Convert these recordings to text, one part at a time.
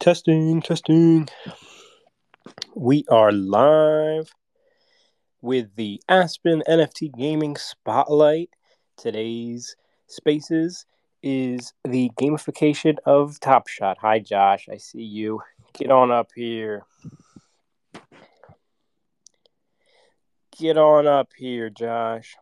Testing, testing. We are live with the Aspen NFT Gaming Spotlight. Today's spaces is the gamification of Top Shot. Hi, Josh. I see you. Get on up here. Get on up here, Josh.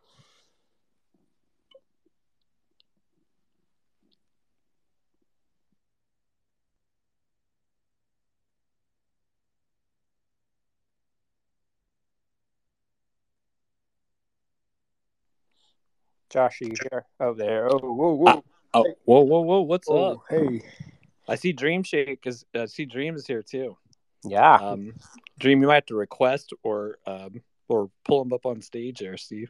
Josh, are you here? Oh, there. Oh, whoa, whoa. Uh, oh, whoa, whoa, whoa! What's whoa, up? Hey. I see Dream Shake is. I see Dream is here too. Yeah. Um, Dream, you might have to request or um or pull him up on stage there, Steve.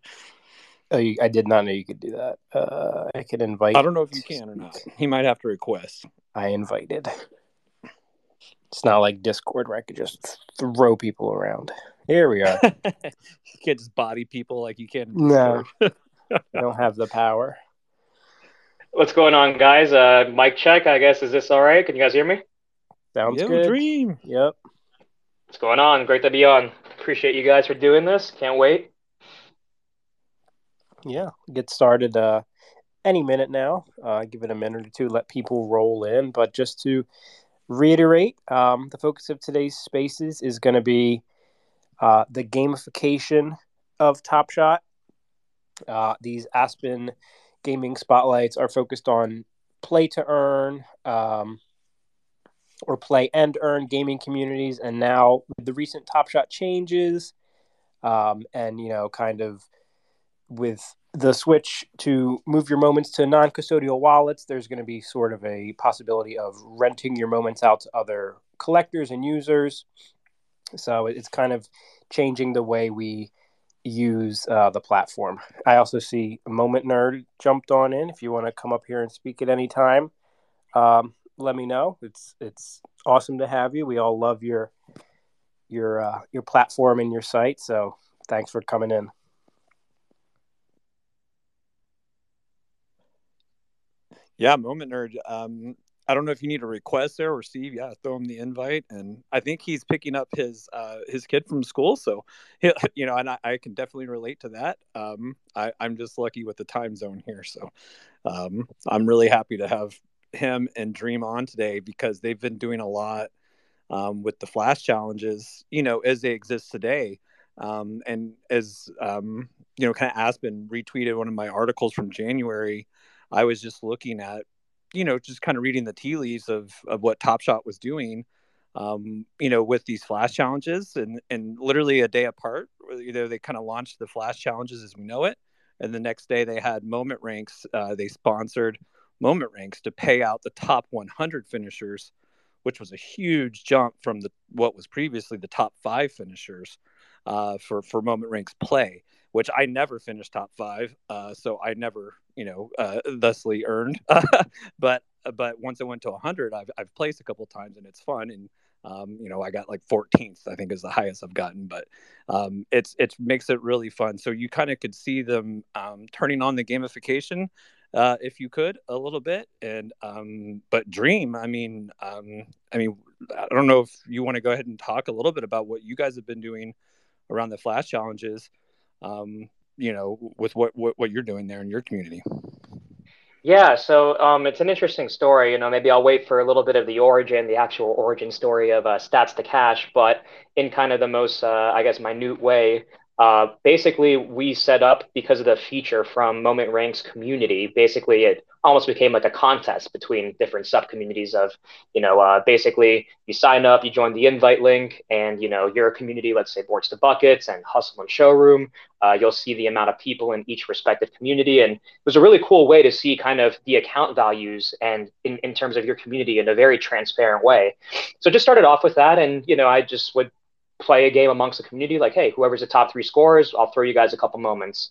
Oh, you, I did not know you could do that. Uh, I could invite. I don't know if you can or not. He might have to request. I invited. It's not like Discord where I could just throw people around. Here we are. you can't just body people like you can. No. Discord. I don't have the power. What's going on, guys? Uh, mic check. I guess is this all right? Can you guys hear me? Sounds Yo, good. Dream. Yep. What's going on? Great to be on. Appreciate you guys for doing this. Can't wait. Yeah. Get started uh, any minute now. Uh, give it a minute or two. Let people roll in. But just to reiterate, um, the focus of today's spaces is going to be uh, the gamification of Top Shot. Uh, these Aspen gaming spotlights are focused on play to earn um, or play and earn gaming communities. And now with the recent Top Shot changes, um, and you know, kind of with the switch to move your moments to non custodial wallets, there's going to be sort of a possibility of renting your moments out to other collectors and users. So it's kind of changing the way we use uh, the platform. I also see Moment Nerd jumped on in. If you want to come up here and speak at any time, um, let me know. It's it's awesome to have you. We all love your your uh, your platform and your site. So thanks for coming in. Yeah, Moment Nerd. Um, I don't know if you need a request there or Steve. Yeah, throw him the invite, and I think he's picking up his uh, his kid from school. So, he, you know, and I, I can definitely relate to that. Um, I, I'm just lucky with the time zone here, so um, I'm really happy to have him and Dream on today because they've been doing a lot um, with the Flash challenges. You know, as they exist today. Um, and as um, you know, kind of Aspen retweeted one of my articles from January. I was just looking at, you know, just kind of reading the tea leaves of of what Top Shot was doing, um, you know, with these flash challenges, and and literally a day apart. You know, they kind of launched the flash challenges as we know it, and the next day they had moment ranks. Uh, they sponsored moment ranks to pay out the top 100 finishers, which was a huge jump from the what was previously the top five finishers uh, for for moment ranks play which I never finished top five, uh, so I never, you know, uh, thusly earned. but but once I went to 100, I've I've placed a couple times and it's fun. And um, you know, I got like 14th, I think is the highest I've gotten. But um, it's it makes it really fun. So you kind of could see them um, turning on the gamification. Uh, if you could a little bit and um, but dream i mean um, i mean i don't know if you want to go ahead and talk a little bit about what you guys have been doing around the flash challenges um, you know, with what, what what you're doing there in your community. Yeah, so um, it's an interesting story. You know, maybe I'll wait for a little bit of the origin, the actual origin story of uh, Stats to Cash, but in kind of the most, uh, I guess, minute way. Uh, basically, we set up because of the feature from Moment Ranks community. Basically, it almost became like a contest between different sub communities of, you know, uh, basically you sign up, you join the invite link, and you know your community, let's say Boards to Buckets and Hustle and Showroom. Uh, you'll see the amount of people in each respective community, and it was a really cool way to see kind of the account values and in, in terms of your community in a very transparent way. So just started off with that, and you know I just would play a game amongst the community like hey whoever's the top three scorers i'll throw you guys a couple moments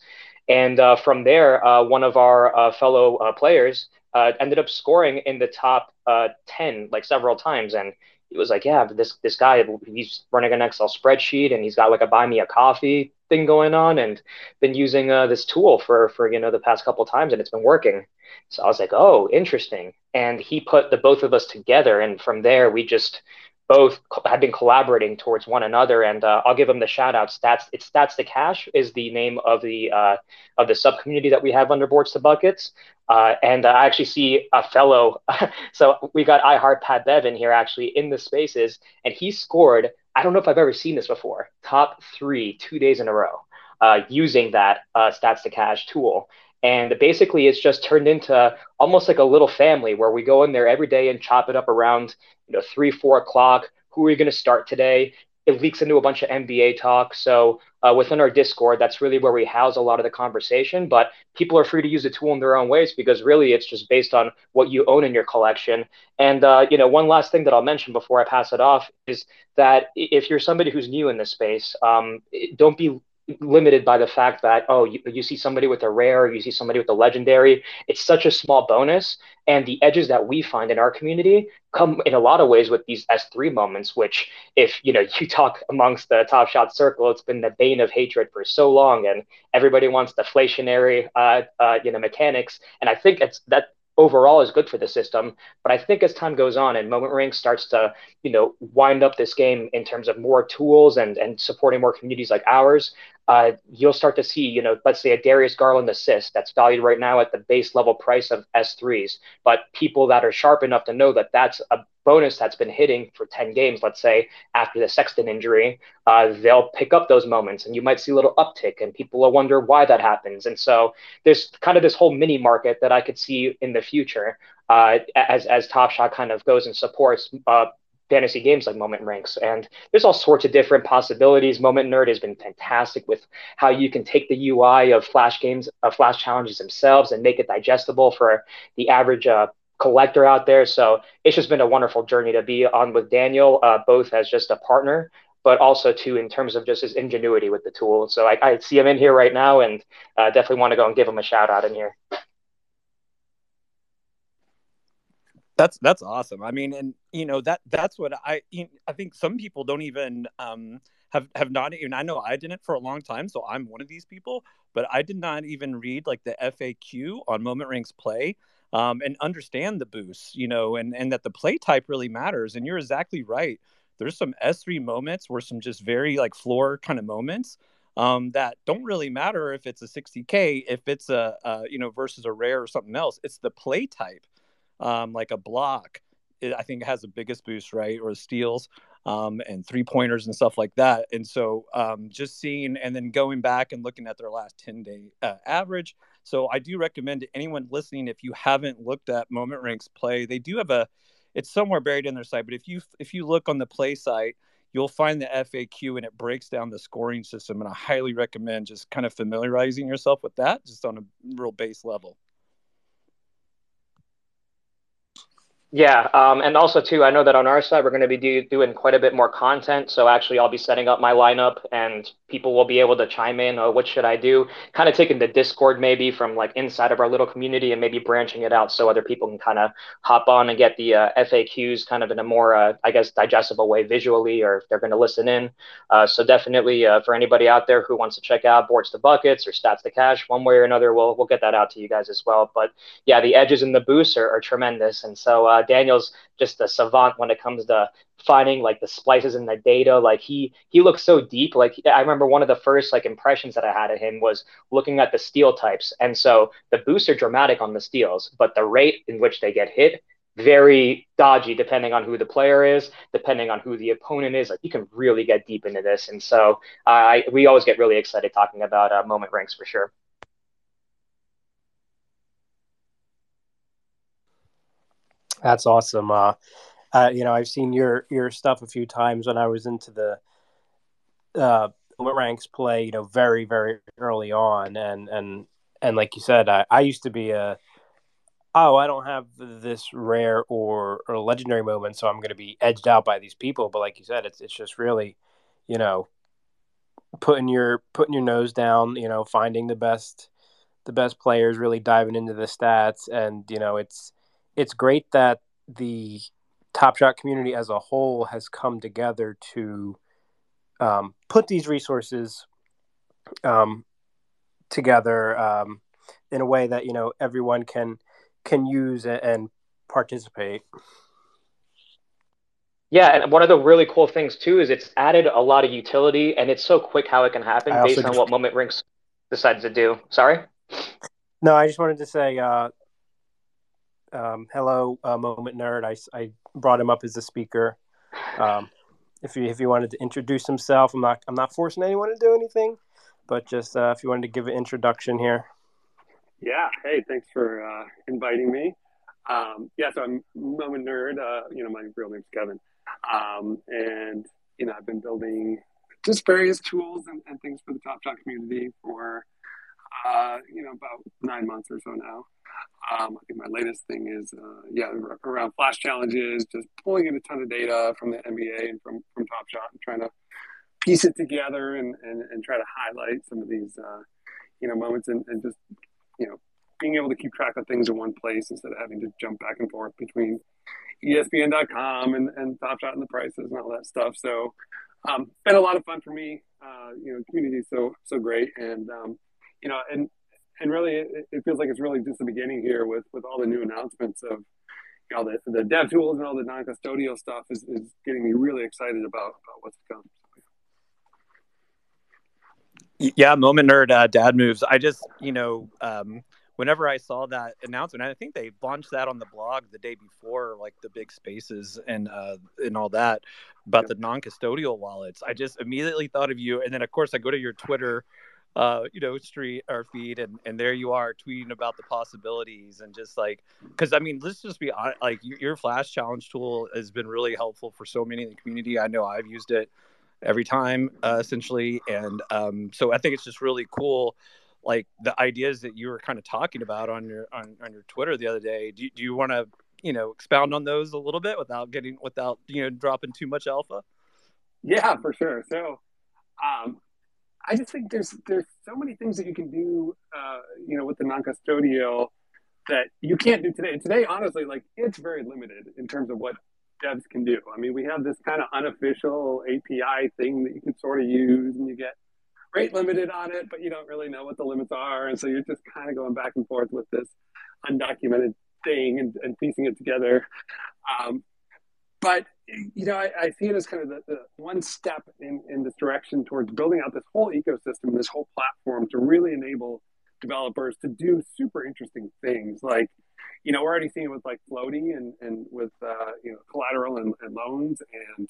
and uh, from there uh, one of our uh, fellow uh, players uh, ended up scoring in the top uh, 10 like several times and he was like, yeah, this this guy he's running an Excel spreadsheet and he's got like a buy me a coffee thing going on and been using this tool for for you know the past couple times and it's been working. So I was like, oh, interesting. And he put the both of us together, and from there we just both have been collaborating towards one another. And uh, I'll give them the shout out. Stats, it's Stats to Cash is the name of the uh, of the sub community that we have under Boards to Buckets. Uh, and I actually see a fellow. so we got I Heart Pat Bevan here actually in the spaces, and he scored. I don't know if I've ever seen this before. Top three, two days in a row, uh, using that uh, Stats to Cash tool. And basically, it's just turned into almost like a little family where we go in there every day and chop it up around, you know, three, four o'clock. Who are you going to start today? It leaks into a bunch of NBA talk. So uh, within our Discord, that's really where we house a lot of the conversation. But people are free to use the tool in their own ways because really it's just based on what you own in your collection. And uh, you know, one last thing that I'll mention before I pass it off is that if you're somebody who's new in this space, um, don't be limited by the fact that oh you, you see somebody with a rare you see somebody with a legendary. It's such a small bonus. And the edges that we find in our community come in a lot of ways with these s3 moments which if you know you talk amongst the top shot circle it's been the bane of hatred for so long and everybody wants deflationary uh, uh, you know mechanics. And i think it's that overall is good for the system. But I think as time goes on and Moment Ranks starts to, you know, wind up this game in terms of more tools and and supporting more communities like ours, uh, you'll start to see, you know, let's say a Darius Garland assist that's valued right now at the base level price of S3s, but people that are sharp enough to know that that's a bonus that's been hitting for 10 games, let's say after the Sexton injury, uh, they'll pick up those moments and you might see a little uptick and people will wonder why that happens. And so there's kind of this whole mini market that I could see in the future uh, as, as Top Shot kind of goes and supports uh, fantasy games like Moment Ranks. And there's all sorts of different possibilities. Moment Nerd has been fantastic with how you can take the UI of Flash games, of Flash challenges themselves, and make it digestible for the average uh, collector out there. So it's just been a wonderful journey to be on with Daniel, uh, both as just a partner. But also too in terms of just his ingenuity with the tool. So I, I see him in here right now, and uh, definitely want to go and give him a shout out in here. That's that's awesome. I mean, and you know that that's what I I think some people don't even um, have have not even. I know I didn't for a long time, so I'm one of these people. But I did not even read like the FAQ on Moment Ranks Play um, and understand the boosts, you know, and and that the play type really matters. And you're exactly right. There's some S3 moments where some just very like floor kind of moments um, that don't really matter if it's a 60k, if it's a, a you know versus a rare or something else. It's the play type um, like a block, it, I think has the biggest boost, right? Or steals um, and three pointers and stuff like that. And so um, just seeing and then going back and looking at their last 10 day uh, average. So I do recommend to anyone listening, if you haven't looked at Moment Ranks play, they do have a, it's somewhere buried in their site, but if you if you look on the play site, you'll find the FAQ and it breaks down the scoring system. And I highly recommend just kind of familiarizing yourself with that just on a real base level. Yeah, um, and also too, I know that on our side we're going to be do, doing quite a bit more content. So actually, I'll be setting up my lineup, and people will be able to chime in. Oh, what should I do? Kind of taking the Discord maybe from like inside of our little community, and maybe branching it out so other people can kind of hop on and get the uh, FAQs kind of in a more, uh, I guess, digestible way visually, or if they're going to listen in. Uh, so definitely uh, for anybody out there who wants to check out boards to buckets or stats to cash, one way or another, we'll we'll get that out to you guys as well. But yeah, the edges and the boosts are, are tremendous, and so. Uh, uh, Daniel's just a savant when it comes to finding like the splices in the data. Like he he looks so deep. Like I remember one of the first like impressions that I had of him was looking at the steal types, and so the boosts are dramatic on the steals, but the rate in which they get hit very dodgy depending on who the player is, depending on who the opponent is. Like you can really get deep into this, and so I we always get really excited talking about uh, moment ranks for sure. That's awesome. Uh, uh, you know, I've seen your your stuff a few times when I was into the uh, ranks play. You know, very very early on, and and and like you said, I, I used to be a oh, I don't have this rare or or legendary moment, so I'm going to be edged out by these people. But like you said, it's it's just really, you know, putting your putting your nose down. You know, finding the best the best players, really diving into the stats, and you know, it's it's great that the Top Shot community as a whole has come together to um, put these resources um, together um, in a way that you know everyone can can use and participate. Yeah, and one of the really cool things too is it's added a lot of utility, and it's so quick how it can happen based on just... what Moment Ranks decides to do. Sorry. No, I just wanted to say uh, um, hello, uh, Moment Nerd. I, I brought him up as a speaker. Um, if you if you wanted to introduce himself, I'm not I'm not forcing anyone to do anything, but just uh, if you wanted to give an introduction here. Yeah. Hey, thanks for uh, inviting me. Um, yeah, so I'm Moment Nerd. Uh, you know, my real name's Kevin, um, and you know, I've been building just various tools and, and things for the Top Shot community for uh, you know about nine months or so now. Um, I think my latest thing is, uh, yeah, around flash challenges, just pulling in a ton of data from the NBA and from, from Top Shot and trying to piece it together and, and, and try to highlight some of these, uh, you know, moments and, and just, you know, being able to keep track of things in one place instead of having to jump back and forth between ESPN.com and, and Top Shot and the prices and all that stuff. So, um, been a lot of fun for me. Uh, you know, community is so so great, and um, you know, and and really, it, it, feels like it's really just the beginning here with with all the new announcements of you know the, the dev tools and all the non-custodial stuff is, is getting me really excited about about what's to come. Yeah, moment nerd, uh, dad moves. I just, you know, um, whenever I saw that announcement, I think they launched that on the blog the day before, like the big spaces and uh, and all that about the non-custodial wallets. I just immediately thought of you, and then of course I go to your Twitter uh, you know, street or feed, and and there you are tweeting about the possibilities and just like, because I mean, let's just be honest, like your flash challenge tool has been really helpful for so many in the community. I know I've used it every time uh, essentially, and um, so I think it's just really cool. Like the ideas that you were kind of talking about on your on, on your Twitter the other day. Do, do you want to you know expound on those a little bit without getting without you know dropping too much alpha? Yeah, for sure. So um, I just think there's there's so many things that you can do, uh, you know, with the non-custodial that you can't do today. And today, honestly, like it's very limited in terms of what devs can do. I mean, we have this kind of unofficial API thing that you can sort of use, and you get rate limited on it, but you don't really know what the limits are, and so you're just kind of going back and forth with this undocumented thing and, and piecing it together. Um, but you know, I, I, see it as kind of the, the one step in, in this direction towards building out this whole ecosystem, this whole platform to really enable developers to do super interesting things. Like, you know, we're already seeing it with like floating and, and with, uh, you know, collateral and, and, loans. And,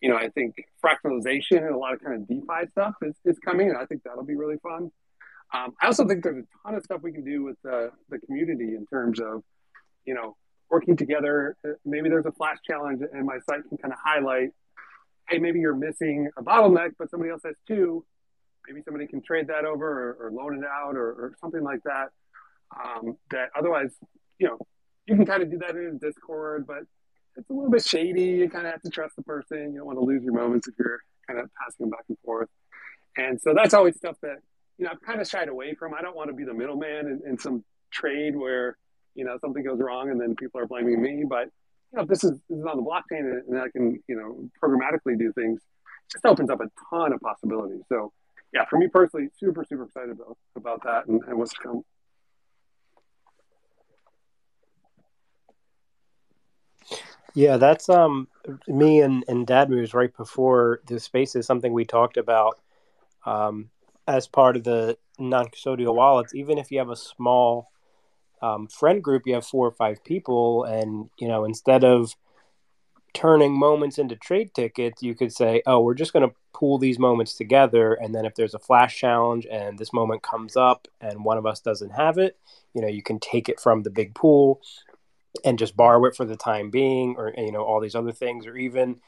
you know, I think fractionalization and a lot of kind of DeFi stuff is, is coming. And I think that'll be really fun. Um, I also think there's a ton of stuff we can do with the, the community in terms of, you know, working together. Maybe there's a flash challenge and my site can kind of highlight, hey, maybe you're missing a bottleneck, but somebody else has two. Maybe somebody can trade that over or, or loan it out or, or, something like that. Um, that otherwise, you know, you can kind of do that in Discord, but it's a little bit shady. You kind of have to trust the person. You don't want to lose your moments if you're kind of passing them back and forth. And so that's always stuff that, you know, I've kind of shied away from. I don't want to be the middleman in, in some trade where you know something goes wrong and then people are blaming me but you know this is this is on the blockchain and, and i can you know programmatically do things. It just opens up a ton of possibilities. So yeah for me personally super super excited about about that and, and what's to come. Yeah that's um me and and dad moves right before the space is something we talked about um as part of the non-custodial wallets. Even if you have a small um, friend group, you have four or five people, and you know instead of turning moments into trade tickets, you could say, "Oh, we're just going to pool these moments together, and then if there's a flash challenge and this moment comes up and one of us doesn't have it, you know, you can take it from the big pool and just borrow it for the time being, or you know, all these other things, or even."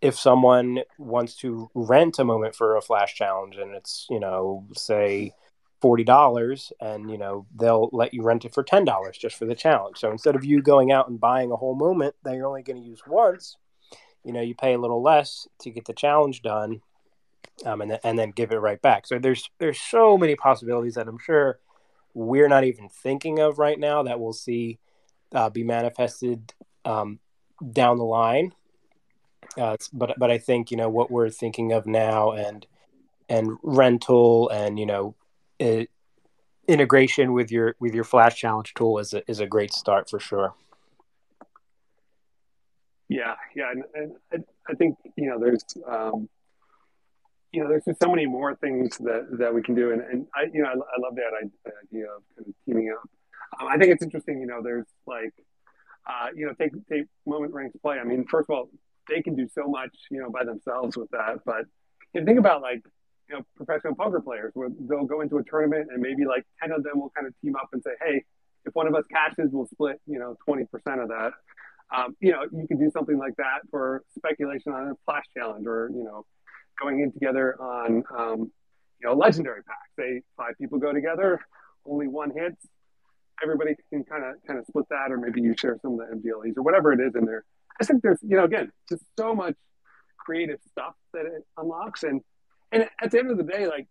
If someone wants to rent a moment for a flash challenge and it's, you know, say forty dollars, and you know they'll let you rent it for ten dollars just for the challenge. So instead of you going out and buying a whole moment that you're only going to use once, you know you pay a little less to get the challenge done, um, and then and then give it right back. So there's there's so many possibilities that I'm sure we're not even thinking of right now that we'll see uh, be manifested um, down the line. Uh, but but I think you know what we're thinking of now and and rental and you know uh, integration with your with your flash challenge tool is a, is a great start for sure. Yeah yeah and, and I, think you know there's um, you know there's just so many more things that that we can do. And, and i you know I, I love that idea of kind of teaming up. Um, i think it's interesting you know there's like uh, you know take take moment ranks play. I mean first of all they can do so much you know by themselves with that. But you can think about like you know, professional poker players where they'll go into a tournament and maybe like 10 of them will kind of team up and say, Hey, if one of us cashes, we'll split, you know, 20% of that. Um, you know, you can do something like that for speculation on a flash challenge or, you know, going in together on, um, you know, legendary pack. Say five people go together, only one hits. Everybody can kind of kind of split that, or maybe you share some of the MDLEs or whatever it is in there. I think there's, you know, again, just so much creative stuff that it unlocks, and and at the end of the day, like,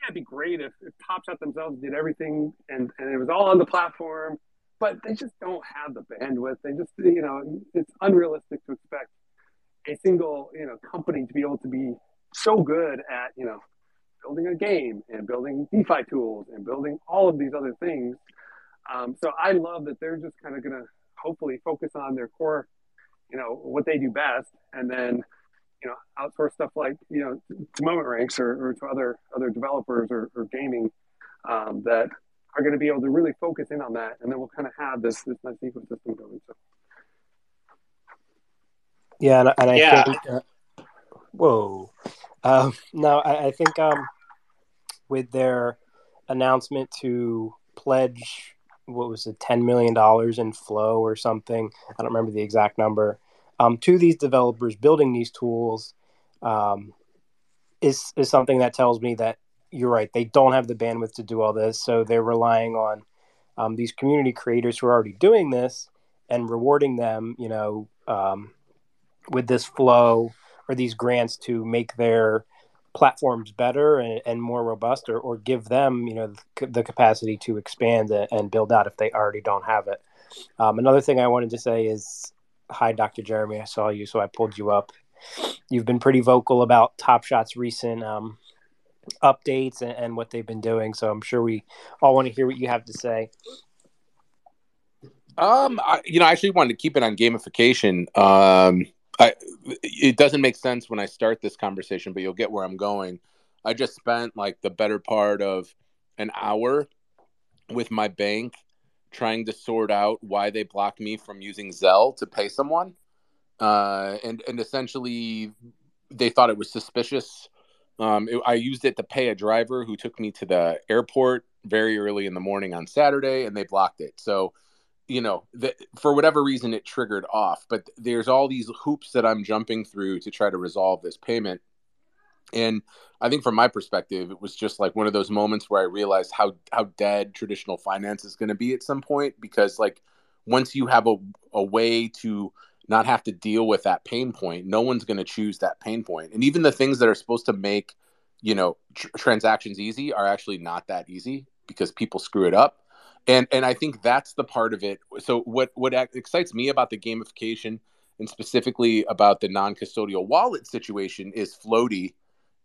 yeah, it'd be great if, if Top Shot themselves did everything and, and it was all on the platform, but they just don't have the bandwidth. They just, you know, it's unrealistic to expect a single, you know, company to be able to be so good at, you know, building a game and building DeFi tools and building all of these other things. Um, so I love that they're just kind of going to hopefully focus on their core, you know, what they do best, and then you know outsource stuff like you know to moment ranks or, or to other other developers or, or gaming um, that are going to be able to really focus in on that and then we'll kind of have this this nice ecosystem going so yeah and, and i yeah. think uh, whoa um, no I, I think um, with their announcement to pledge what was it 10 million dollars in flow or something i don't remember the exact number um, to these developers building these tools um, is is something that tells me that you're right. They don't have the bandwidth to do all this, so they're relying on um, these community creators who are already doing this and rewarding them, you know, um, with this flow or these grants to make their platforms better and, and more robust or, or give them you know the, the capacity to expand and, and build out if they already don't have it um, another thing i wanted to say is hi, Dr. Jeremy, I saw you, so I pulled you up. You've been pretty vocal about Top Shot's recent um, updates and, and, what they've been doing, so I'm sure we all want to hear what you have to say. Um, I, you know, I actually wanted to keep it on gamification. Um, I, it doesn't make sense when I start this conversation, but you'll get where I'm going. I just spent like the better part of an hour with my bank trying to sort out why they blocked me from using Zelle to pay someone. Uh, and, and essentially, they thought it was suspicious. Um, it, I used it to pay a driver who took me to the airport very early in the morning on Saturday, and they blocked it. So, you know, the, for whatever reason, it triggered off. But there's all these hoops that I'm jumping through to try to resolve this payment. And I think from my perspective, it was just like one of those moments where I realized how how dead traditional finance is going to be at some point because like once you have a, a way to not have to deal with that pain point, no one's going to choose that pain point. And even the things that are supposed to make you know tr- transactions easy are actually not that easy because people screw it up. And and I think that's the part of it. So what what excites me about the gamification and specifically about the non-custodial wallet situation is floaty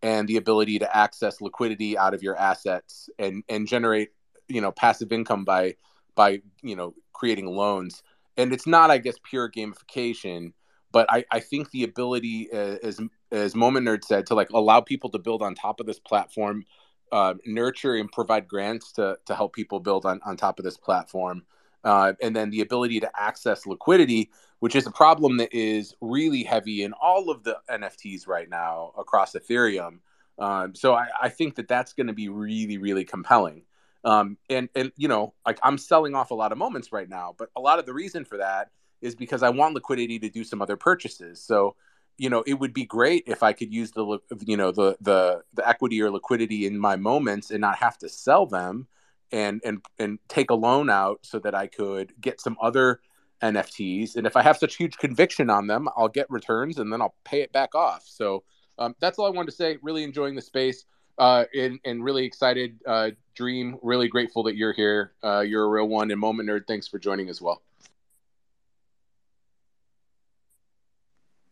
and the ability to access liquidity out of your assets and and generate you know passive income by by you know creating loans. And it's not i guess pure gamification but i i think the ability uh, as as moment nerd said to like allow people to build on top of this platform uh, nurture and provide grants to to help people build on on top of this platform uh, and then the ability to access liquidity, which is a problem that is really heavy in all of the NFTs right now across Ethereum. Um, so I, I, think that that's going to be really, really compelling. Um, and and you know, like I'm selling off a lot of moments right now, but a lot of the reason for that is because I want liquidity to do some other purchases. So you know, it would be great if I could use the you know the the the equity or liquidity in my moments and not have to sell them and and and take a loan out so that I could get some other NFTs. And if I have such huge conviction on them, I'll get returns and then I'll pay it back off. So um, that's all I wanted to say. Really enjoying the space uh, and, and really excited. Uh, Dream, really grateful that you're here. Uh, you're a real one. And Moment Nerd, thanks for joining as well.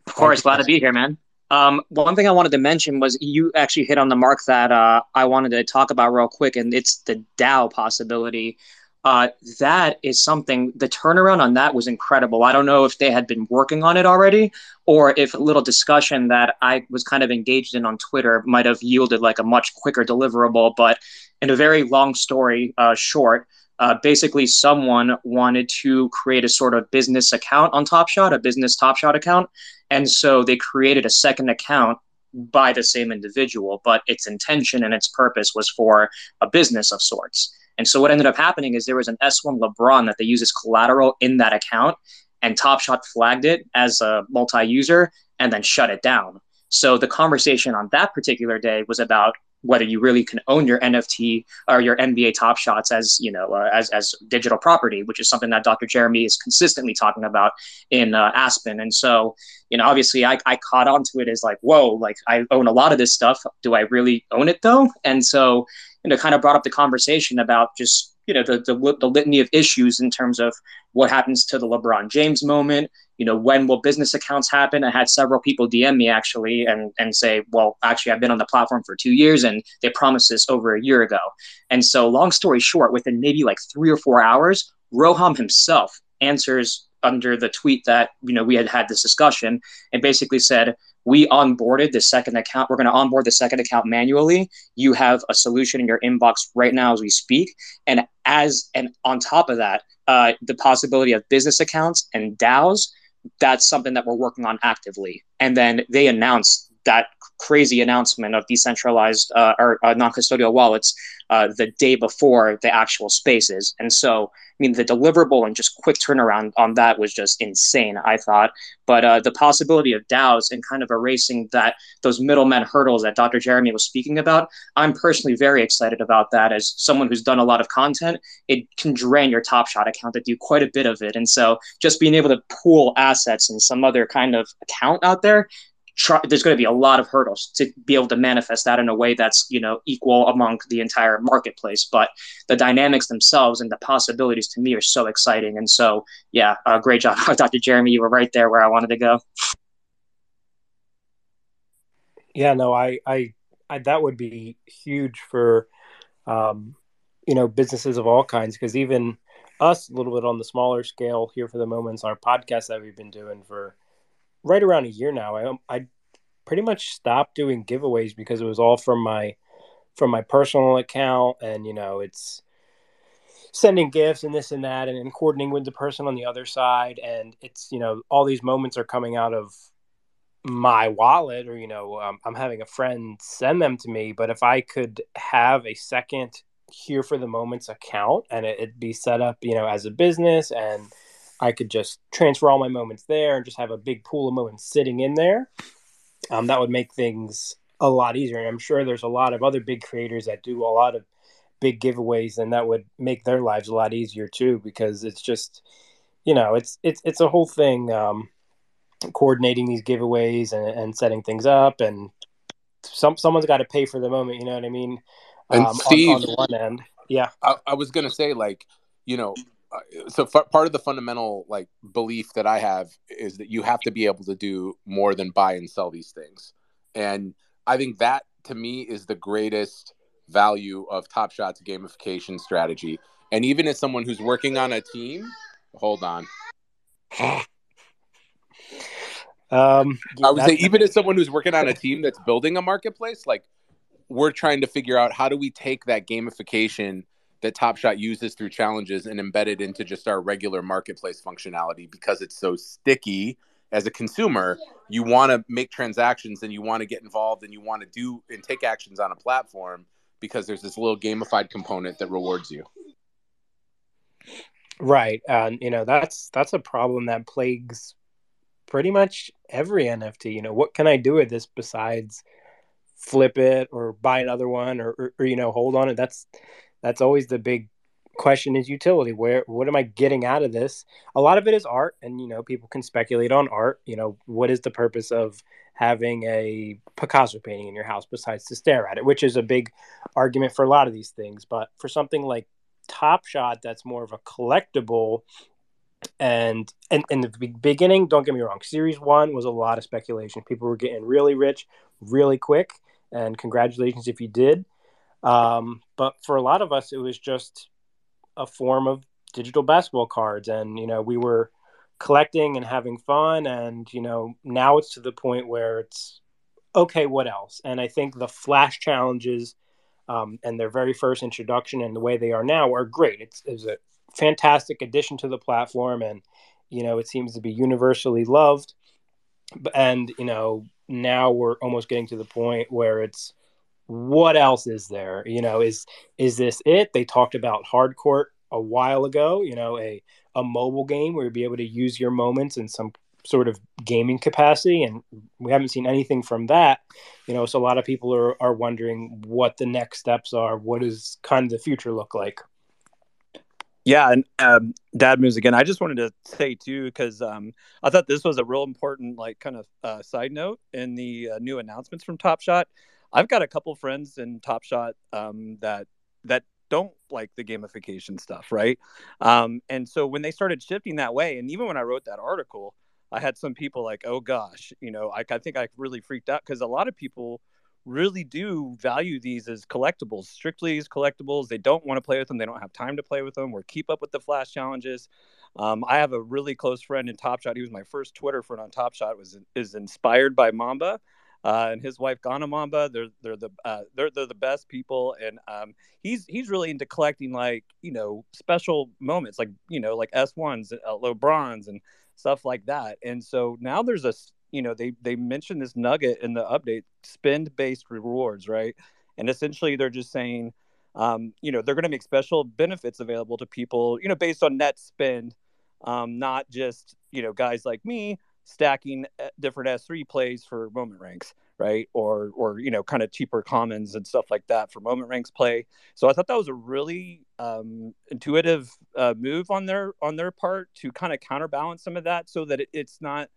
Of course, glad to be here, man. Um, one thing I wanted to mention was you actually hit on the mark that uh, I wanted to talk about real quick, and it's the DAO possibility. Uh, that is something, the turnaround on that was incredible. I don't know if they had been working on it already or if a little discussion that I was kind of engaged in on Twitter might have yielded like a much quicker deliverable. But in a very long story uh, short, uh, basically someone wanted to create a sort of business account on Top Shot, a business Top Shot account. And so they created a second account by the same individual, but its intention and its purpose was for a business of sorts. And so what ended up happening is there was an S1 LeBron that they use as collateral in that account, and Top Shot flagged it as a multi-user and then shut it down. So the conversation on that particular day was about whether you really can own your NFT or your NBA Top Shots as you know uh, as as digital property, which is something that Dr. Jeremy is consistently talking about in uh, Aspen. And so, you know, obviously, I, I caught on to it as like, whoa, like I own a lot of this stuff. Do I really own it though? And so, you know, kind of brought up the conversation about just you know the, the, the litany of issues in terms of what happens to the LeBron James moment. You know, when will business accounts happen? I had several people DM me actually and and say, well, actually, I've been on the platform for two years, and they promised this over a year ago. And so, long story short, within maybe like three or four hours, Roham himself answers under the tweet that you know we had had this discussion and basically said we onboarded the second account. We're going to onboard the second account manually. You have a solution in your inbox right now as we speak. And as and on top of that, uh, the possibility of business accounts and DAOs, that's something that we're working on actively. And then they announced that crazy announcement of decentralized uh, or uh, non-custodial wallets uh, the day before the actual spaces. And so, I mean, the deliverable and just quick turnaround on that was just insane. I thought, but uh, the possibility of DAOs and kind of erasing that those middlemen hurdles that Dr. Jeremy was speaking about, I'm personally very excited about that. As someone who's done a lot of content, it can drain your Top Shot account to do quite a bit of it. And so, just being able to pool assets in some other kind of account out there try, there's going to be a lot of hurdles to be able to manifest that in a way that's you know equal among the entire marketplace. But the dynamics themselves and the possibilities to me are so exciting. And so yeah uh, great job dr jeremy. You were right there where i wanted to go. Yeah no i i, I that would be huge for um you know businesses of all kinds because even us a little bit on the smaller scale here for the moments our podcast that we've been doing for right around a year now. I I pretty much stopped doing giveaways because it was all from my from my personal account, and you know it's sending gifts and this and that, and, and coordinating with the person on the other side, and it's you know all these moments are coming out of my wallet or you know um, i'm having a friend send them to me but if i could have a second here for the moments account and it, would be set up you know as a business and I could just transfer all my moments there and just have a big pool of moments sitting in there. Um, that would make things a lot easier. And I'm sure there's a lot of other big creators that do a lot of big giveaways, and that would make their lives a lot easier too, because it's just, you know, it's it's it's a whole thing. Um, coordinating these giveaways and, and setting things up, and some someone's got to pay for the moment. You know what I mean? And um, Steve, on, on the one end, yeah. I, I was gonna say like, you know, so f- part of the fundamental like belief that I have is that you have to be able to do more than buy and sell these things, and I think that to me is the greatest value of Top Shot's gamification strategy. And even as someone who's working on a team, hold on. Um, I would say even as someone who's working on a team that's building a marketplace, like we're trying to figure out how do we take that gamification that Top Shot uses through challenges and embedded into just our regular marketplace functionality because it's so sticky as a consumer. You want to make transactions and you want to get involved and you want to do and take actions on a platform because there's this little gamified component that rewards you. Right. And you know, that's that's a problem that plagues pretty much every NFT. You know, what can I do with this besides flip it or buy another one or, or, or you know, hold on it? That's that's always the big question is utility. Where what am i getting out of this? A lot of it is art and you know people can speculate on art. You know what is the purpose of having a picasso painting in your house besides to stare at it? Which is a big argument for a lot of these things. But for something like top shot that's more of a collectible and and in the beginning, don't get me wrong, Series One was a lot of speculation. People were getting really rich really quick, and congratulations if you did. Um, but for a lot of us, it was just a form of digital basketball cards, and you know we were collecting and having fun, and you know now it's to the point where it's okay, what else? And I think the flash challenges um, and their very first introduction and the way they are now are great. It's, it's a fantastic addition to the platform, and you know it seems to be universally loved. And you know now we're almost getting to the point where it's what else is there? You know, is is this it? They talked about hardcourt a while ago. You know, a a mobile game where you'd be able to use your moments in some sort of gaming capacity and we haven't seen anything from that you know so a lot of people are, are wondering what the next steps are what does kind of the future look like yeah, and um, Dad moves again. I just wanted to say too, because um, I thought this was a real important, like, kind of uh, side note in the uh, new announcements from Top Shot. I've got a couple friends in Top Shot um, that that don't like the gamification stuff, right? Um, and so when they started shifting that way, and even when I wrote that article, I had some people like, "Oh gosh," you know, I, I think I really freaked out because a lot of people really do value these as collectibles, strictly as collectibles. They don't want to play with them. They don't have time to play with them or keep up with the flash challenges. Um, I have a really close friend in Top Shot. He was my first Twitter friend on Top Shot. Was is inspired by Mamba. Uh, and his wife Ghana Mamba. They're they're the uh, they're they're the best people, and um, he's he's really into collecting like you know special moments, like you know like S ones, uh, LeBrons, and stuff like that. And so now there's a you know they they mentioned this nugget in the update spend based rewards right and essentially they're just saying um, you know they're going to make special benefits available to people you know based on net spend um, not just you know guys like me stacking uh, different s3 plays for moment ranks right or or you know kind of cheaper commons and stuff like that for moment ranks play so i thought that was a really um, intuitive uh, move on their on their part to kind of counterbalance some of that so that it, it's not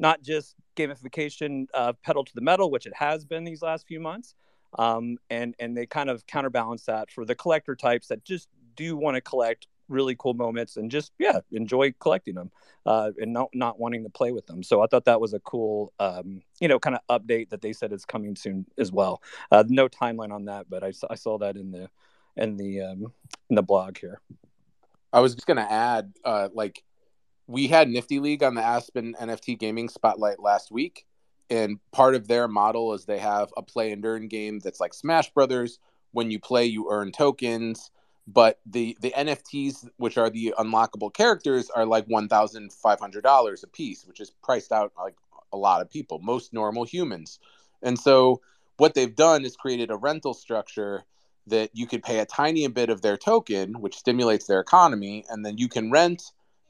not just gamification uh, pedal to the metal, which it has been these last few months. Um, and and they kind of counterbalance that for the collector types that just do want to collect really cool moments and just yeah enjoy collecting them uh, and not not wanting to play with them. So I thought that was a cool um, you know kind of update that they said is coming soon as well. Uh, no timeline on that, but I, I saw that in the in the um, in the blog here. I was just gonna add uh, like we had Nifty League on the Aspen NFT Gaming Spotlight last week, and part of their model is they have a play and earn game that's like Smash Brothers. When you play, you earn tokens, but the the NFTs, which are the unlockable characters, are like one thousand five hundred dollars a piece, which is priced out like a lot of people, most normal humans. And so what they've done is created a rental structure that you could pay a tiny bit of their token, which stimulates their economy, and then you can rent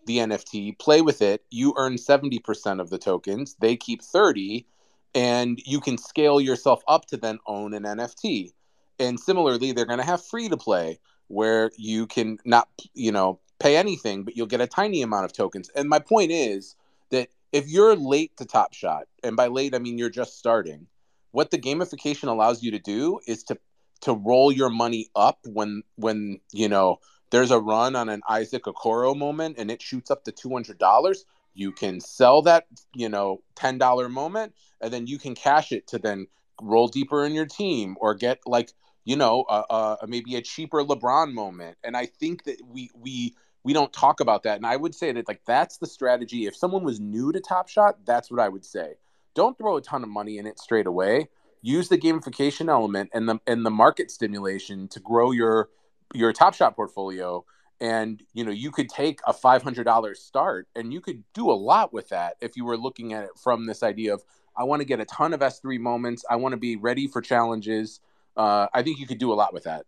the NFT, play with it. You earn 70% of the tokens, they keep 30, and you can scale yourself up to then own an NFT. And similarly, they're going to have free to play where you can not, you know, pay anything, but you'll get a tiny amount of tokens. And my point is that if you're late to Top Shot, and by late I mean you're just starting, what the gamification allows you to do is to to roll your money up when when you know there's a run on an Isaac Okoro moment and it shoots up to $200, you can sell that, you know, $10 moment and then you can cash it to then roll deeper in your team or get like, you know, uh, uh, maybe a cheaper LeBron moment. And I think that we, we, we don't talk about that. And I would say that like that's the strategy. If someone was new to Top Shot, that's what I would say. Don't throw a ton of money in it straight away. Use the gamification element and the and the market stimulation to grow your your top shot portfolio and you know you could take a $500 start and you could do a lot with that if you were looking at it from this idea of i want to get a ton of s3 moments i want to be ready for challenges uh, i think you could do a lot with that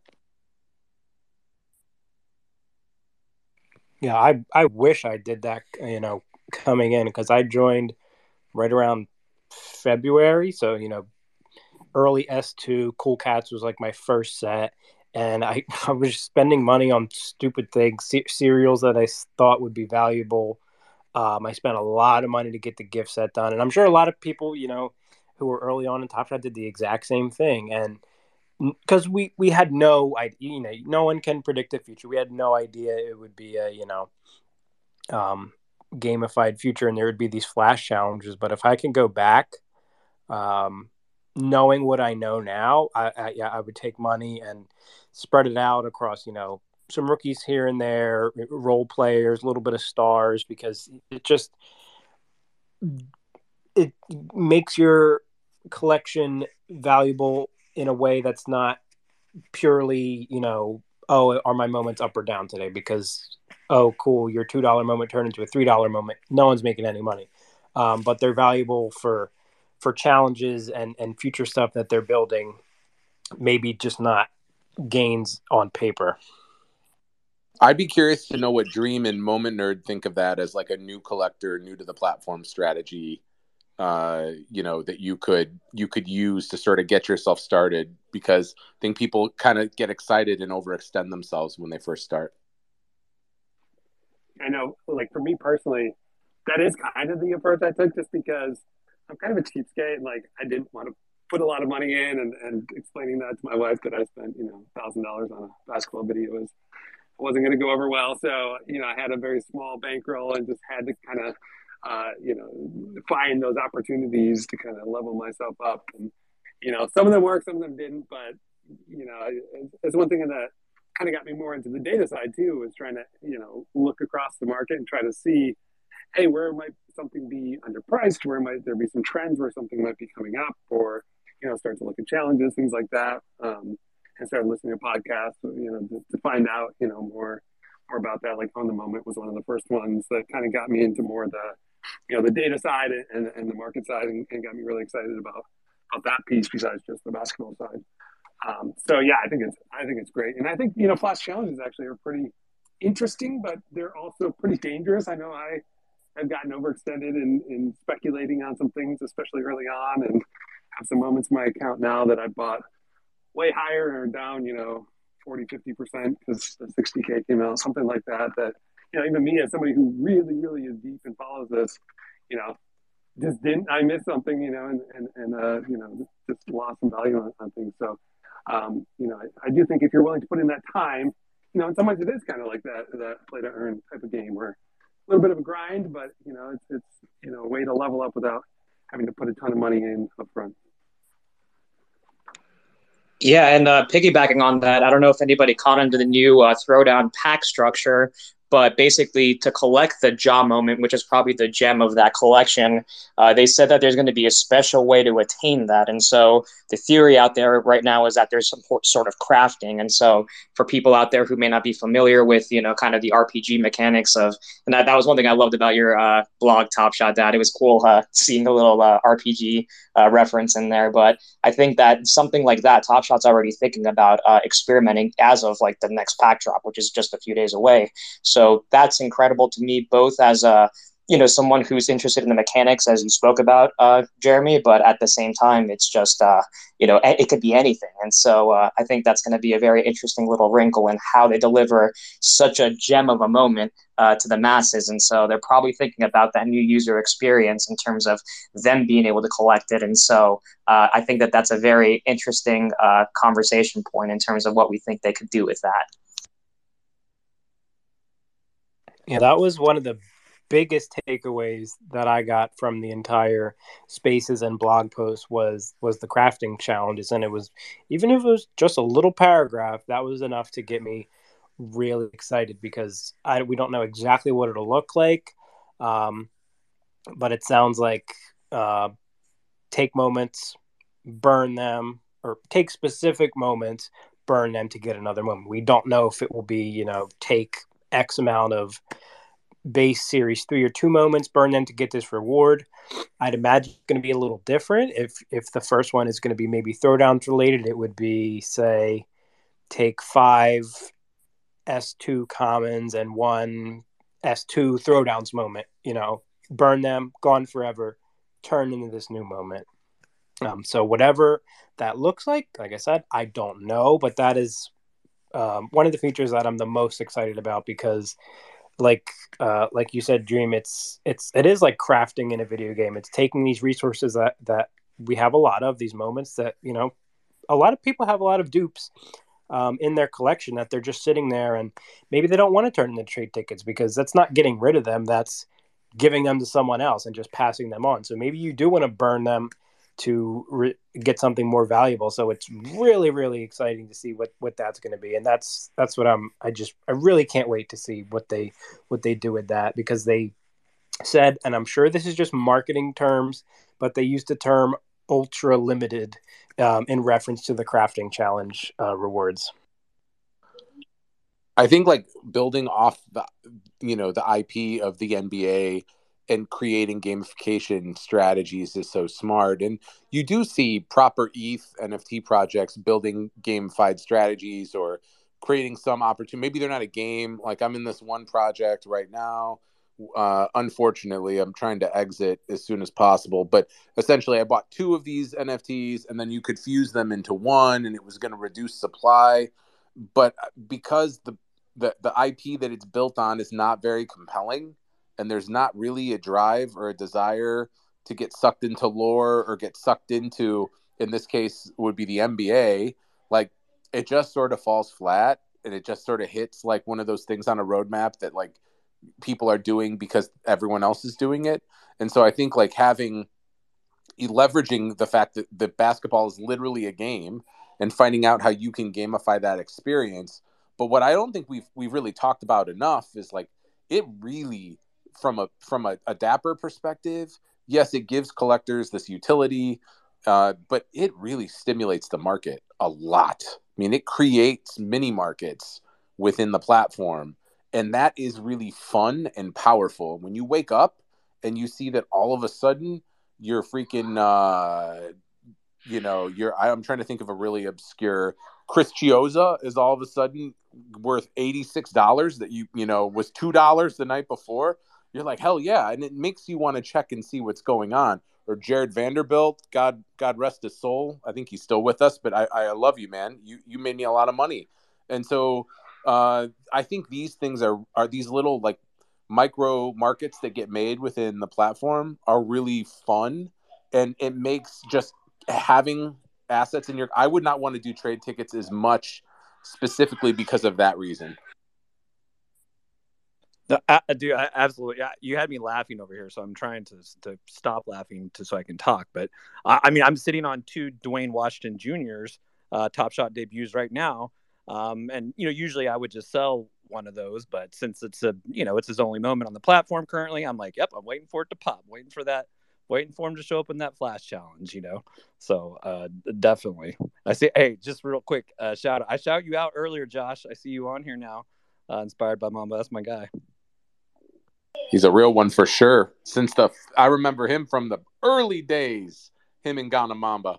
yeah i i wish i did that you know coming in because i joined right around february so you know early s2 cool cats was like my first set and I, I was spending money on stupid things, c- serials that I thought would be valuable. Um, I spent a lot of money to get the gift set done, and I'm sure a lot of people, you know, who were early on in Top Shot did the exact same thing. And because we we had no idea, you know, no one can predict the future. We had no idea it would be a, you know, um, gamified future and there would be these flash challenges. But if I can go back, um, knowing what I know now, I, I, yeah, I would take money and spread it out across, you know, some rookies here and there, role players, a little bit of stars, because it just it makes your collection valuable in a way that's not purely, you know, oh, are my moments up or down today? Because oh, cool, your two dollar moment turned into a three dollar moment. No one's making any money, um, but they're valuable for for challenges and and future stuff that they're building. Maybe just not gains on paper. I'd be curious to know what Dream and Moment Nerd think of that as like a new collector, new to the platform strategy. Uh, you know that you could you could use to sort of get yourself started because I think people kind of get excited and overextend themselves when they first start. I know, like for me personally, that is kind of the approach I took, just because I'm kind of a cheapskate. Like I didn't want to put a lot of money in, and, and explaining that to my wife that I spent you know thousand dollars on a basketball video was wasn't going to go over well. So you know I had a very small bankroll and just had to kind of uh, you know find those opportunities to kind of level myself up. And you know some of them worked, some of them didn't, but you know it's one thing that kind of got me more into the data side too was trying to you know look across the market and try to see hey where might something be underpriced? Where might there be some trends where something might be coming up? Or you know start to look at challenges things like that. Um, and started listening to podcasts you know to, to, find out you know more more about that. Like on the moment was one of the first ones that kind of got me into more the you know the data side and, and the market side and, and got me really excited about about that piece besides just the basketball side um, so yeah, I think it's I think it's great, and I think you know flash challenges actually are pretty interesting, but they're also pretty dangerous. I know I have gotten overextended in, in speculating on some things, especially early on, and have some moments in my account now that I bought way higher or down, you know, 40, 50 percent because the 60k came out, something like that. That you know, even me as somebody who really, really is deep and follows this, you know, just didn't I miss something, you know, and and, and uh, you know, just lost some value on, on things. So um, you know, I, I, do think if you're willing to put in that time, you know, in some ways it is kind of like that that play to earn type of game where a little bit of a grind, but you know, it's it's you know a way to level up without having to put a ton of money in up front. Yeah, and uh, piggybacking on that, I don't know if anybody caught into the new uh, throwdown pack structure, but basically to collect the Ja moment, which is probably the gem of that collection, uh, they said that there's going to be a special way to attain that. And so the theory out there right now is that there's some sort of crafting. And so for people out there who may not be familiar with, you know, kind of the RPG mechanics of, and that, that was one thing I loved about your uh, blog, Top Shot Dad. It was cool uh, seeing a little uh, RPG uh, reference in there. But I think that something like that, Top Shot's already thinking about uh, experimenting as of like the next pack drop, which is just a few days away. So that's incredible to me, both as a you know someone who's interested in the mechanics as you spoke about uh, jeremy but at the same time it's just uh, you know it could be anything. And so uh, i think that's going to be a very interesting little wrinkle in how they deliver such a gem of a moment uh, to the masses. And so they're probably thinking about that new user experience in terms of them being able to collect it. And so uh, i think that that's a very interesting uh, conversation point in terms of what we think they could do with that yeah, that was one of the biggest takeaways that I got from the entire spaces and blog post was was the crafting challenges, and it was even if it was just a little paragraph, that was enough to get me really excited because I we don't know exactly what it'll look like, um, but it sounds like uh, take moments, burn them, or take specific moments, burn them to get another moment. We don't know if it will be you know take X amount of base series three or two moments, burn them to get this reward. I'd imagine it's going to be a little different. If if the first one is going to be maybe throwdowns related, it would be say take five S2 commons and one S2 throwdowns moment, you know, burn them, gone forever, turn into this new moment. Um, so whatever that looks like, like I said, I don't know, but that is um, one of the features that I'm the most excited about because like uh, like you said, Dream, it's it's it is like crafting in a video game. It's taking these resources that that we have a lot of these moments that you know a lot of people have a lot of dupes. um, in their collection that they're just sitting there and maybe they don't want to turn into trade tickets because that's not getting rid of them. That's giving them to someone else and just passing them on. So maybe you do want to burn them to re- get something more valuable. So it's really, really exciting to see what what that's going to be, and that's that's what I'm. I just I really can't wait to see what they what they do with that because they said, and I'm sure this is just marketing terms, but they used the term ultra limited um, in reference to the crafting challenge uh, rewards. I think like building off the you know the IP of the NBA and creating gamification strategies is so smart. And you do see proper ETH NFT projects building gamified strategies or creating some opportunity. Maybe they're not a game. Like I'm in this one project right now. Uh, unfortunately, I'm trying to exit as soon as possible. But essentially, I bought two of these NFTs, and then you could fuse them into one, and it was going to reduce supply. But because the the the IP that it's built on is not very compelling, and there's not really a drive or a desire to get sucked into lore or get sucked into in this case would be the NBA like it just sort of falls flat and it just sort of hits like one of those things on a roadmap that like people are doing because everyone else is doing it. And so i think like having leveraging the fact that, that basketball is literally a game and finding out how you can gamify that experience. But what i don't think we've we've really talked about enough is like it really from a from a, a dapper perspective yes it gives collectors this utility uh, but it really stimulates the market a lot. I mean it creates mini markets within the platform and that is really fun and powerful. When you wake up and you see that all of a sudden you're freaking uh, you know you're i'm trying to think of a really obscure chris chiozza is all of a sudden worth $86 that you you know was $2 the night before you're like, hell yeah, and it makes you want to check and see what's going on. Or Jarred Vanderbilt, God God rest his soul. I think he's still with us, but I, I love you, man. You you made me a lot of money, and so uh, I think these things are are these little like micro markets that get made within the platform are really fun, and it makes just having assets in your. I would not want to do trade tickets as much specifically because of that reason. I, dude, I, absolutely. You had me laughing over here, so I'm trying to to stop laughing to so I can talk. But I, I mean, I'm sitting on two Duane Washington Juniors uh, Top Shot debuts right now, um, and you know, usually I would just sell one of those, but since it's a you know it's his only moment on the platform currently, I'm like, yep, I'm waiting for it to pop, waiting for that, waiting for him to show up in that flash challenge, you know. So uh, definitely, I see. hey, just real quick, uh, shout out. I shout you out earlier, Josh. I see you on here now. Uh, inspired by Mamba, that's my guy. He's a real one for sure. Since the I remember him from the early days, him and Ghana Mamba.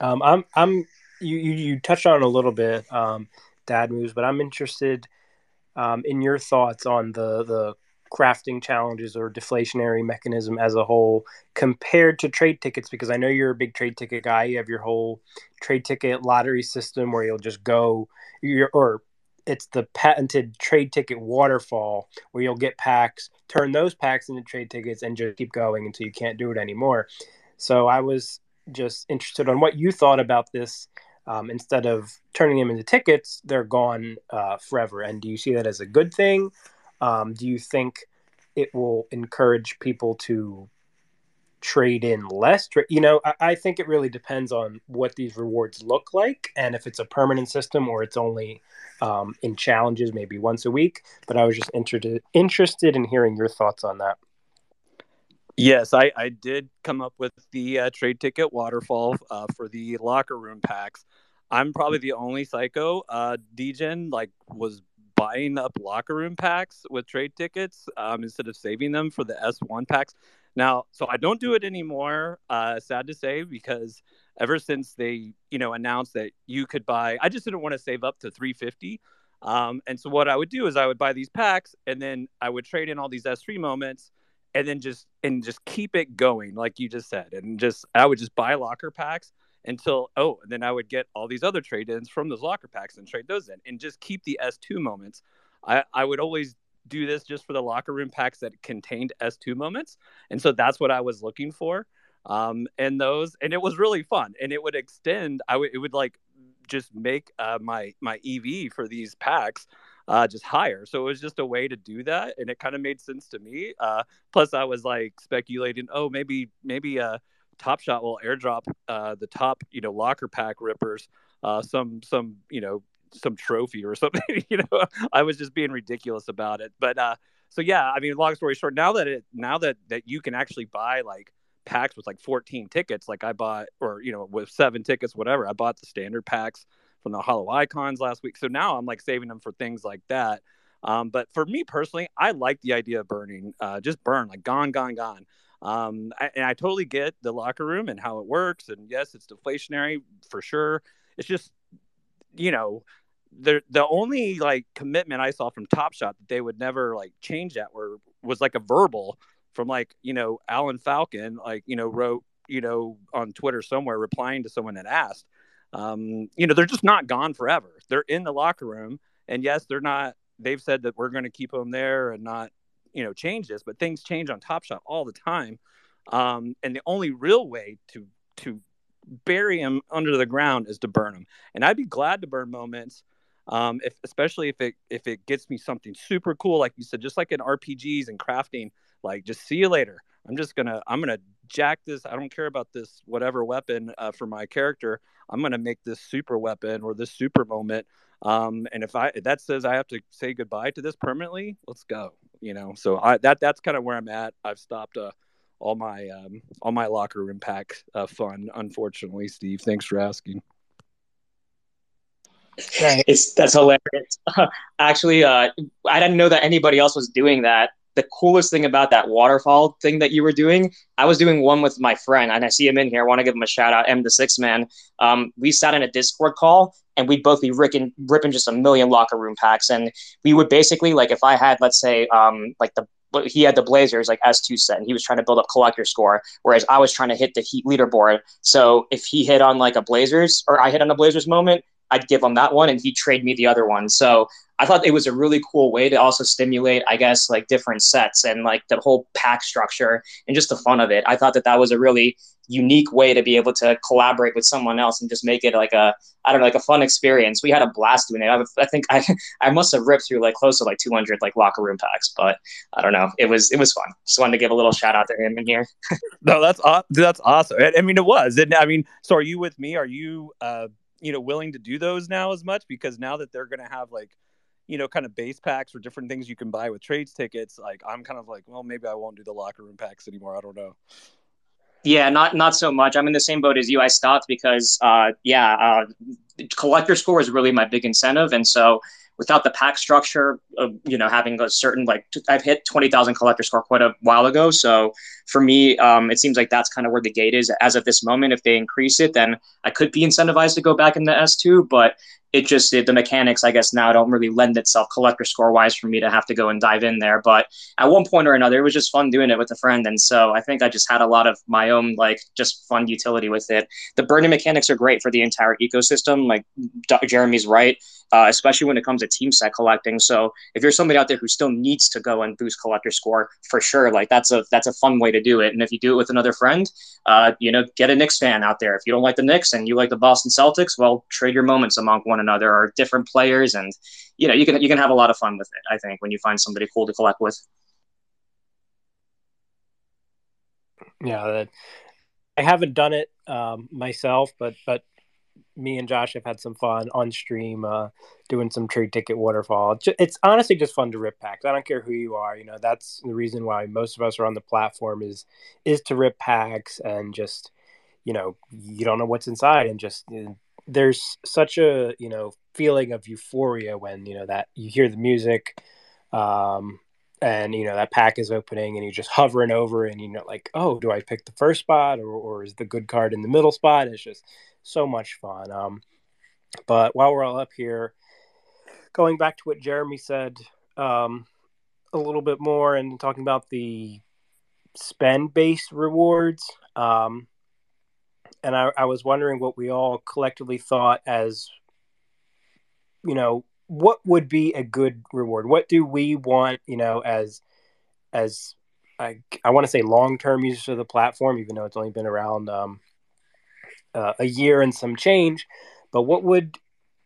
Um, I'm I'm you, you you touched on a little bit, um, dad moves, but I'm interested um, in your thoughts on the the crafting challenges or deflationary mechanism as a whole compared to trade tickets because I know you're a big trade ticket guy. You have your whole trade ticket lottery system where you'll just go your or it's the patented trade ticket waterfall where you'll get packs, turn those packs into trade tickets, and just keep going until you can't do it anymore. So I was just interested on what you thought about this. Um, instead of turning them into tickets, they're gone uh, forever. And do you see that as a good thing? Um, do you think it will encourage people to trade in less. You know, I, I, think it really depends on what these rewards look like and if it's a permanent system or it's only um, in challenges, maybe once a week. But I was just interested interested in hearing your thoughts on that. Yes, I, I did come up with the uh, trade ticket waterfall uh, for the locker room packs. I'm probably the only psycho. Uh, Degen like was buying up locker room packs with trade tickets um, instead of saving them for the S1 packs. Now, so I don't do it anymore. Uh, sad to say, because ever since they, you know, announced that you could buy, I just didn't want to save up to 350. Um, and so what I would do is I would buy these packs, and then I would trade in all these S3 moments, and then just and just keep it going, like you just said, and just I would just buy locker packs until oh, and then I would get all these other trade ins from those locker packs and trade those in, and just keep the S2 moments. I, I would always do this just for the locker room packs that contained S2 moments. And so that's what I was looking for. Um, and those, and it was really fun. And it would extend. I would, it would like just make uh, my my EV for these packs uh, just higher. So it was just a way to do that, and it kind of made sense to me. Uh, plus, I was like speculating, oh, maybe maybe uh, Top Shot will airdrop uh, the top, you know, locker pack rippers uh, some some you know some trophy or something. you know, I was just being ridiculous about it. But uh, so yeah, I mean, long story short, now that it now that that you can actually buy like packs with like 14 tickets, like I bought, or you know, with seven tickets, whatever. I bought the standard packs from the Holo Icons last week. So now I'm like saving them for things like that. Um, but for me personally, I like the idea of burning, uh, just burn, like gone, gone, gone. Um, I, and I totally get the locker room and how it works. And yes, it's deflationary for sure. It's just, you know, the the only like commitment I saw from Top Shot that they would never like change that were was like a verbal from like you know Alan Falcon like you know wrote you know on Twitter somewhere replying to someone that asked. Um, you know they're just not gone forever. They're in the locker room, and yes, they're not. They've said that we're going to keep them there and not you know change this, but things change on Top Shot all the time. Um, and the only real way to to bury them under the ground is to burn them. And I'd be glad to burn moments, um, if especially if it if it gets me something super cool, like you said, just like in RPGs and crafting. Like, just see you later. I'm just gonna I'm gonna jack this. I don't care about this whatever weapon uh, for my character. I'm gonna make this super weapon or this super moment. Um, and if I that says I have to say goodbye to this permanently, let's go. You know, so I that that's kind of where I'm at. I've stopped. Uh, all my um, all my locker room pack uh, fun. Unfortunately, Steve, thanks for asking. It's that's hilarious. Actually, uh, I didn't know that anybody else was doing that. The coolest thing about that waterfall thing that you were doing, I was doing one with my friend, and I see him in here. I want to give him a shout out, M the Six Man. Um, we sat in a Discord call, and we'd both be ripping, ripping just a million locker room packs, and we would basically like if I had, let's say, um, like the but he had the Blazers like S2 set and he was trying to build up collector score, whereas I was trying to hit the Heat leaderboard. So if he hit on like a Blazers or I hit on a Blazers moment, I'd give him that one and he'd trade me the other one. So I thought it was a really cool way to also stimulate, I guess, like different sets and like the whole pack structure and just the fun of it. I thought that that was a really unique way to be able to collaborate with someone else and just make it like a I don't know like a fun experience. We had a blast doing it. I, I think I I must have ripped through like close to like 200 like locker room packs, but I don't know. It was it was fun. Just wanted to give a little shout out to him in here. no, that's that's awesome. I mean, it was. And I mean, so are you with me? Are you uh you know willing to do those now as much because now that they're to have like you know, kind of base packs or different things you can buy with trades tickets, like I'm kind of like, well, maybe I won't do the locker room packs anymore. I don't know. Yeah, not not so much. I'm in the same boat as you. I stopped because, uh, yeah, uh, collector score is really my big incentive, and so without the pack structure of you know having a certain like I've hit twenty thousand collector score quite a while ago. So for me, um, it seems like that's kind of where the gate is as of this moment. If they increase it, then I could be incentivized to go back in the S two, but it just it, the mechanics i guess now don't really lend itself collector score wise for me to have to go and dive in there. But at one point or another it was just fun doing it with a friend. And so i think i just had a lot of my own like just fun utility with it. The burning mechanics are great for the entire ecosystem. Like jeremy's right uh, especially when it comes to team set collecting. So if you're somebody out there who still needs to go and boost collector score for sure like that's a that's a fun way to do it. And if you do it with another friend uh, you know get a Knicks fan out there. If you don't like the Knicks and you like the Boston Celtics well trade your moments among one one another or different players, and you know you can you can have a lot of fun with it. I think when you find somebody cool to collect with. Yeah, I haven't done it um, myself, but but me and Josh have had some fun on stream uh, doing some trade ticket waterfall. It's honestly just fun to rip packs. I don't care who you are. You know, that's the reason why most of us are on the platform is is to rip packs and just you know you don't know what's inside and just you know, there's such a you know feeling of euphoria when you know that you hear the music um and you know that pack is opening and you're just hovering over and you know like oh do i pick the first spot or, or is the good card in the middle spot? It's just so much fun um but while we're all up here going back to what jeremy said um a little bit more and talking about the spend based rewards um and I, I was wondering what we all collectively thought as you know what would be a good reward what do we want you know as as I I want to say long term users of the platform, even though it's only been around um, uh, a year and some change. But what would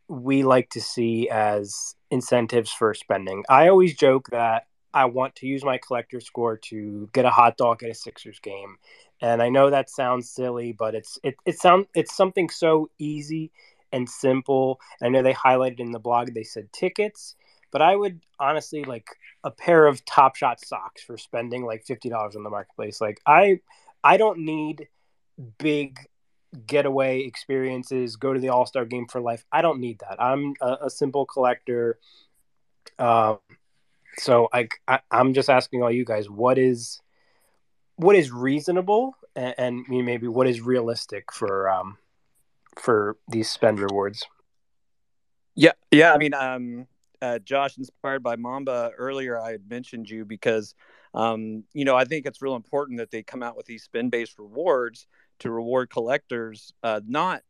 we like to see as incentives for spending? I always joke that I want to use my collector score to get a hot dog at a Sixers game. And I know that sounds silly, but it's it it sound it's something so easy and simple. I know they highlighted in the blog they said tickets, but I would honestly like a pair of Top Shot socks for spending like fifty dollars on the marketplace. Like I I don't need big getaway experiences, go to the All Star game for life. I don't need that. I'm a, a simple collector. Um, so I, I am just asking all you guys, what is what is reasonable, and, and maybe what is realistic for um for these spend rewards? Yeah, yeah. I mean, um, uh, Josh, inspired by Mamba earlier, I had mentioned you because, um, you know, I think it's real important that they come out with these spend based rewards to reward collectors, uh, not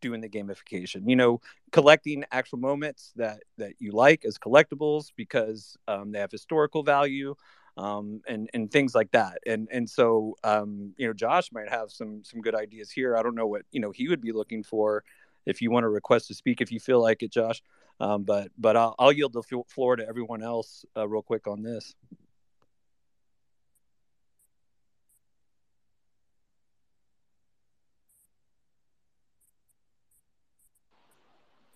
doing the gamification. You know, collecting actual moments that that you like as collectibles because um, they have historical value. Um, and and things like that. And and so um, you know, Josh might have some some good ideas here. I don't know what you know he would be looking for if you want to request to speak if you feel like it, Josh. Um, but but I'll, I'll, yield the floor to everyone else uh, real quick on this.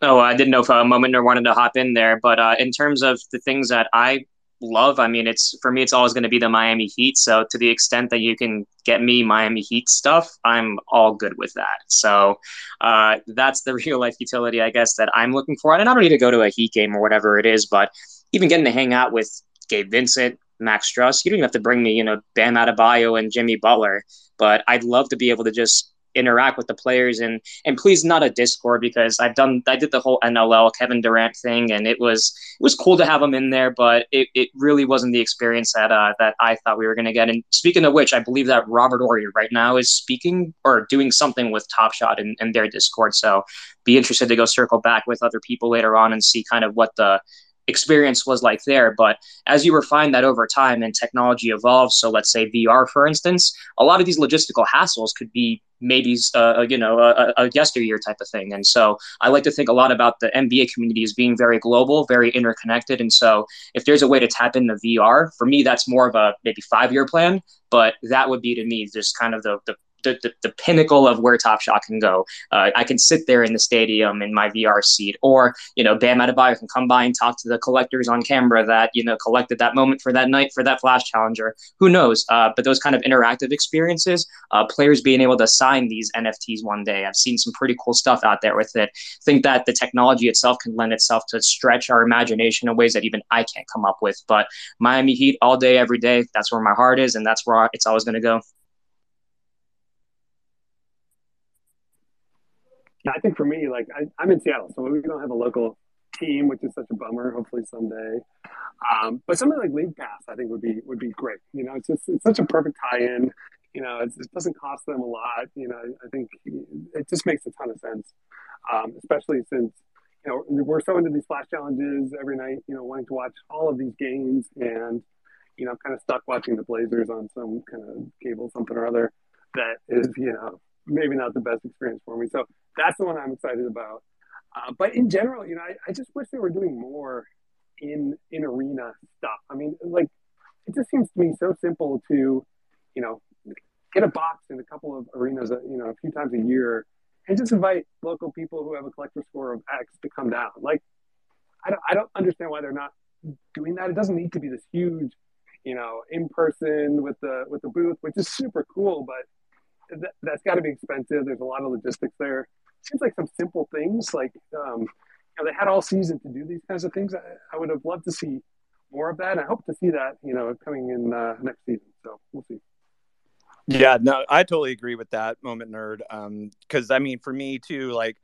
Oh, I didn't know if a moment Moment wanted to hop in there, but uh, in terms of the things that I love, I mean, it's for me, it's always going to be the Miami Heat. So to the extent that you can get me Miami Heat stuff, I'm all good with that. So uh, that's the real life utility, I guess, that I'm looking for. And I don't need to go to a Heat game or whatever it is, but even getting to hang out with Gabe Vincent, Max Strus, you don't even have to bring me, you know, Bam Adebayo and Jimmy Butler, but I'd love to be able to just interact with the players. And and please not a discord because i've done i did the whole nll kevin durant thing and it was it was cool to have him in there but it, it really wasn't the experience that uh that i thought we were going to get. And speaking of which i believe that robert horry right now is speaking or doing something with top shot in, in their discord. So be interested to go circle back with other people later on and see kind of what the experience was like there. But as you refine that over time and technology evolves, so let's say VR, for instance, a lot of these logistical hassles could be maybe uh, you know a, a, yesteryear type of thing. And so I like to think a lot about the NBA community as being very global, very interconnected. And so if there's a way to tap into VR, for me that's more of a maybe five year plan. But that would be to me just kind of the, the the, the, the, pinnacle of where Top Shot can go. Uh, I can sit there in the stadium in my VR seat, or you know, Bam Adebayo can come by and talk to the collectors on camera that you know collected that moment for that night for that Flash Challenger. Who knows? Uh, but those kind of interactive experiences, uh, players being able to sign these NFTs one day. I've seen some pretty cool stuff out there with it. think that the technology itself can lend itself to stretch our imagination in ways that even I can't come up with. But Miami Heat all day, every day. That's where my heart is, and that's where it's always going to go. I think for me, like I, am in Seattle, so we don't have a local team, which is such a bummer. Hopefully someday. Um, but something like League Pass, I think would be would be great. You know, it's just it's such a perfect tie-in. You know, it doesn't cost them a lot. You know, I think it just makes a ton of sense, um, especially since you know we're so into these flash challenges every night. You know, wanting to watch all of these games and you know, I'm kind of stuck watching the Blazers on some kind of cable, something or other. That is, you know, maybe not the best experience for me. So that's the one I'm excited about. Uh, but in general, you know, I, I, just wish they were doing more in in arena stuff. I mean, like it just seems to me so simple to, you know, get a box in a couple of arenas, uh, you know, a few times a year, and just invite local people who have a collector score of X to come down. Like, I don't I don't understand why they're not doing that. It doesn't need to be this huge, you know, in person with the with the booth, which is super cool, but that, has got to be expensive. There's a lot of logistics there. Seems like some simple things like um, you know, they had all season to do these kinds of things. I, I, would have loved to see more of that. I hope to see that you know coming in uh, next season. So we'll see. Yeah, no, I totally agree with that moment, nerd. Because um, I mean, for me too, like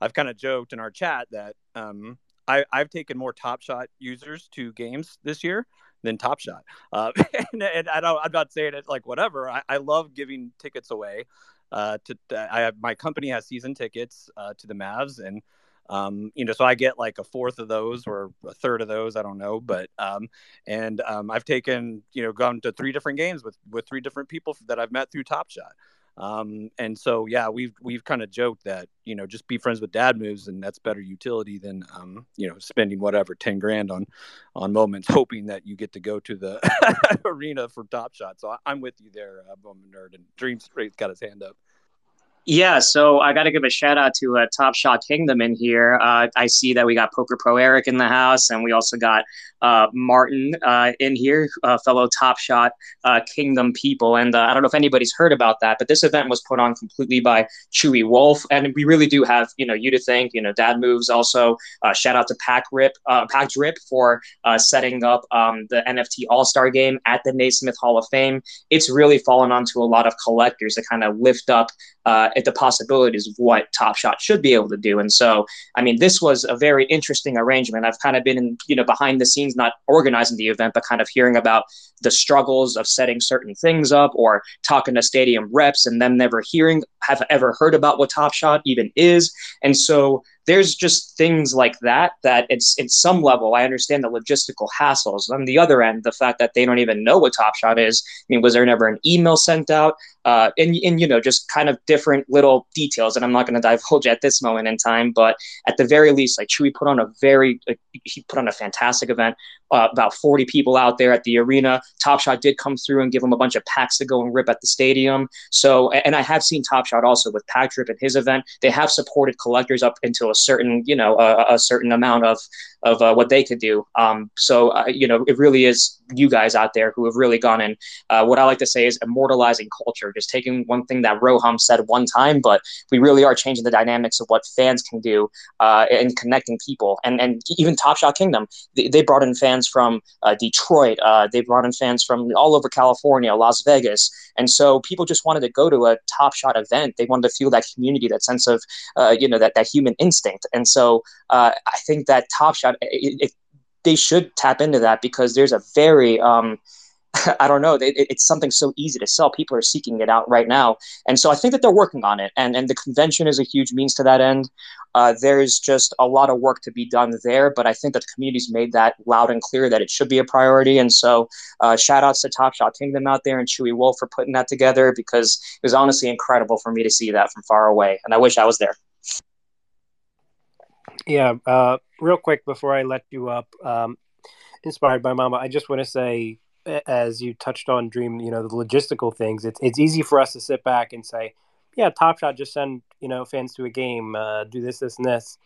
I've kind of joked in our chat that um, I, I've taken more Top Shot users to games this year than Top Shot. Uh, and, and, I don't, I'm not saying it like whatever. I, I love giving tickets away. Uh, to I have my company has season tickets uh, to the Mavs, and Um, you know, so I get like a fourth of those or a third of those. I don't know, but um, and um, I've taken you know gone to three different games with with three different people that I've met through Top Shot. Um, and so yeah, we've we've kind of joked that you know just be friends with dad moves, and that's better utility than um, you know spending whatever ten grand on on moments, hoping that you get to go to the arena for Top Shot. So I, am with you there, uh, Moment Nerd, and Dream Straight's got his hand up. Yeah, so I got to give a shout out to uh, Top Shot Kingdom in here. Uh, I see that we got Poker Pro Eric in the house, and we also got uh, Martin uh, in here, uh, fellow Top Shot uh, Kingdom people. And I don't know if anybody's heard about that, but this event was put on completely by Chewy Wolf, and we really do have you know you to thank. You know, Dad Moves also. shout out to Pack Rip, Pack Drip for setting up um, the NFT All Star Game at the Naismith Hall of Fame. It's really fallen onto a lot of collectors to kind of lift up at the possibilities of what Top Shot should be able to do. And so, I mean, this was a very interesting arrangement. I've kind of been in, you know, behind the scenes, not organizing the event, but kind of hearing about the struggles of setting certain things up or talking to stadium reps and them never hearing, have ever heard about what Top Shot even is. And so there's just things like that that it's in some level i understand the logistical hassles. On the other end the fact that they don't even know what top shot is i mean was there never an email sent out? Uh, and, and you know just kind of different little details and i'm not going to divulge at this moment in time but at the very least like chewy put on a very like, he put on a fantastic event uh, about 40 people out there at the arena. Top shot did come through and give them a bunch of packs to go and rip at the stadium. So and i have seen top shot also with pack at his event. They have supported collectors up until a certain, you know, a, a certain amount of of uh, what they could do. Um, so, uh, you know, it really is you guys out there who have really gone in. Uh, what I like to say is immortalizing culture, just taking one thing that Roham said one time, but we really are changing the dynamics of what fans can do uh, and connecting people. And and even Top Shot Kingdom, they, they brought in fans from uh, Detroit, uh, they brought in fans from all over California, Las Vegas, and so people just wanted to go to a Top Shot event. They wanted to feel that community, that sense of, you know, that that human instinct. And so I think that Top Shot it, it, they should tap into that because there's a very um, I don't know. It, it's something so easy to sell. People are seeking it out right now, and so I think that they're working on it. And and the convention is a huge means to that end. Uh, there's just a lot of work to be done there, but I think that the community's made that loud and clear that it should be a priority. And so, uh, shout outs to Top Shot Kingdom out there and Chewy Wolf for putting that together because it was honestly incredible for me to see that from far away, and I wish I was there. Yeah, uh, real quick before I let you up, um, inspired by Mamba, I just want to say, as you touched on Dream, you know, the logistical things. It's it's easy for us to sit back and say, yeah, Top Shot just send you know fans to a game, uh, do this, this, and this,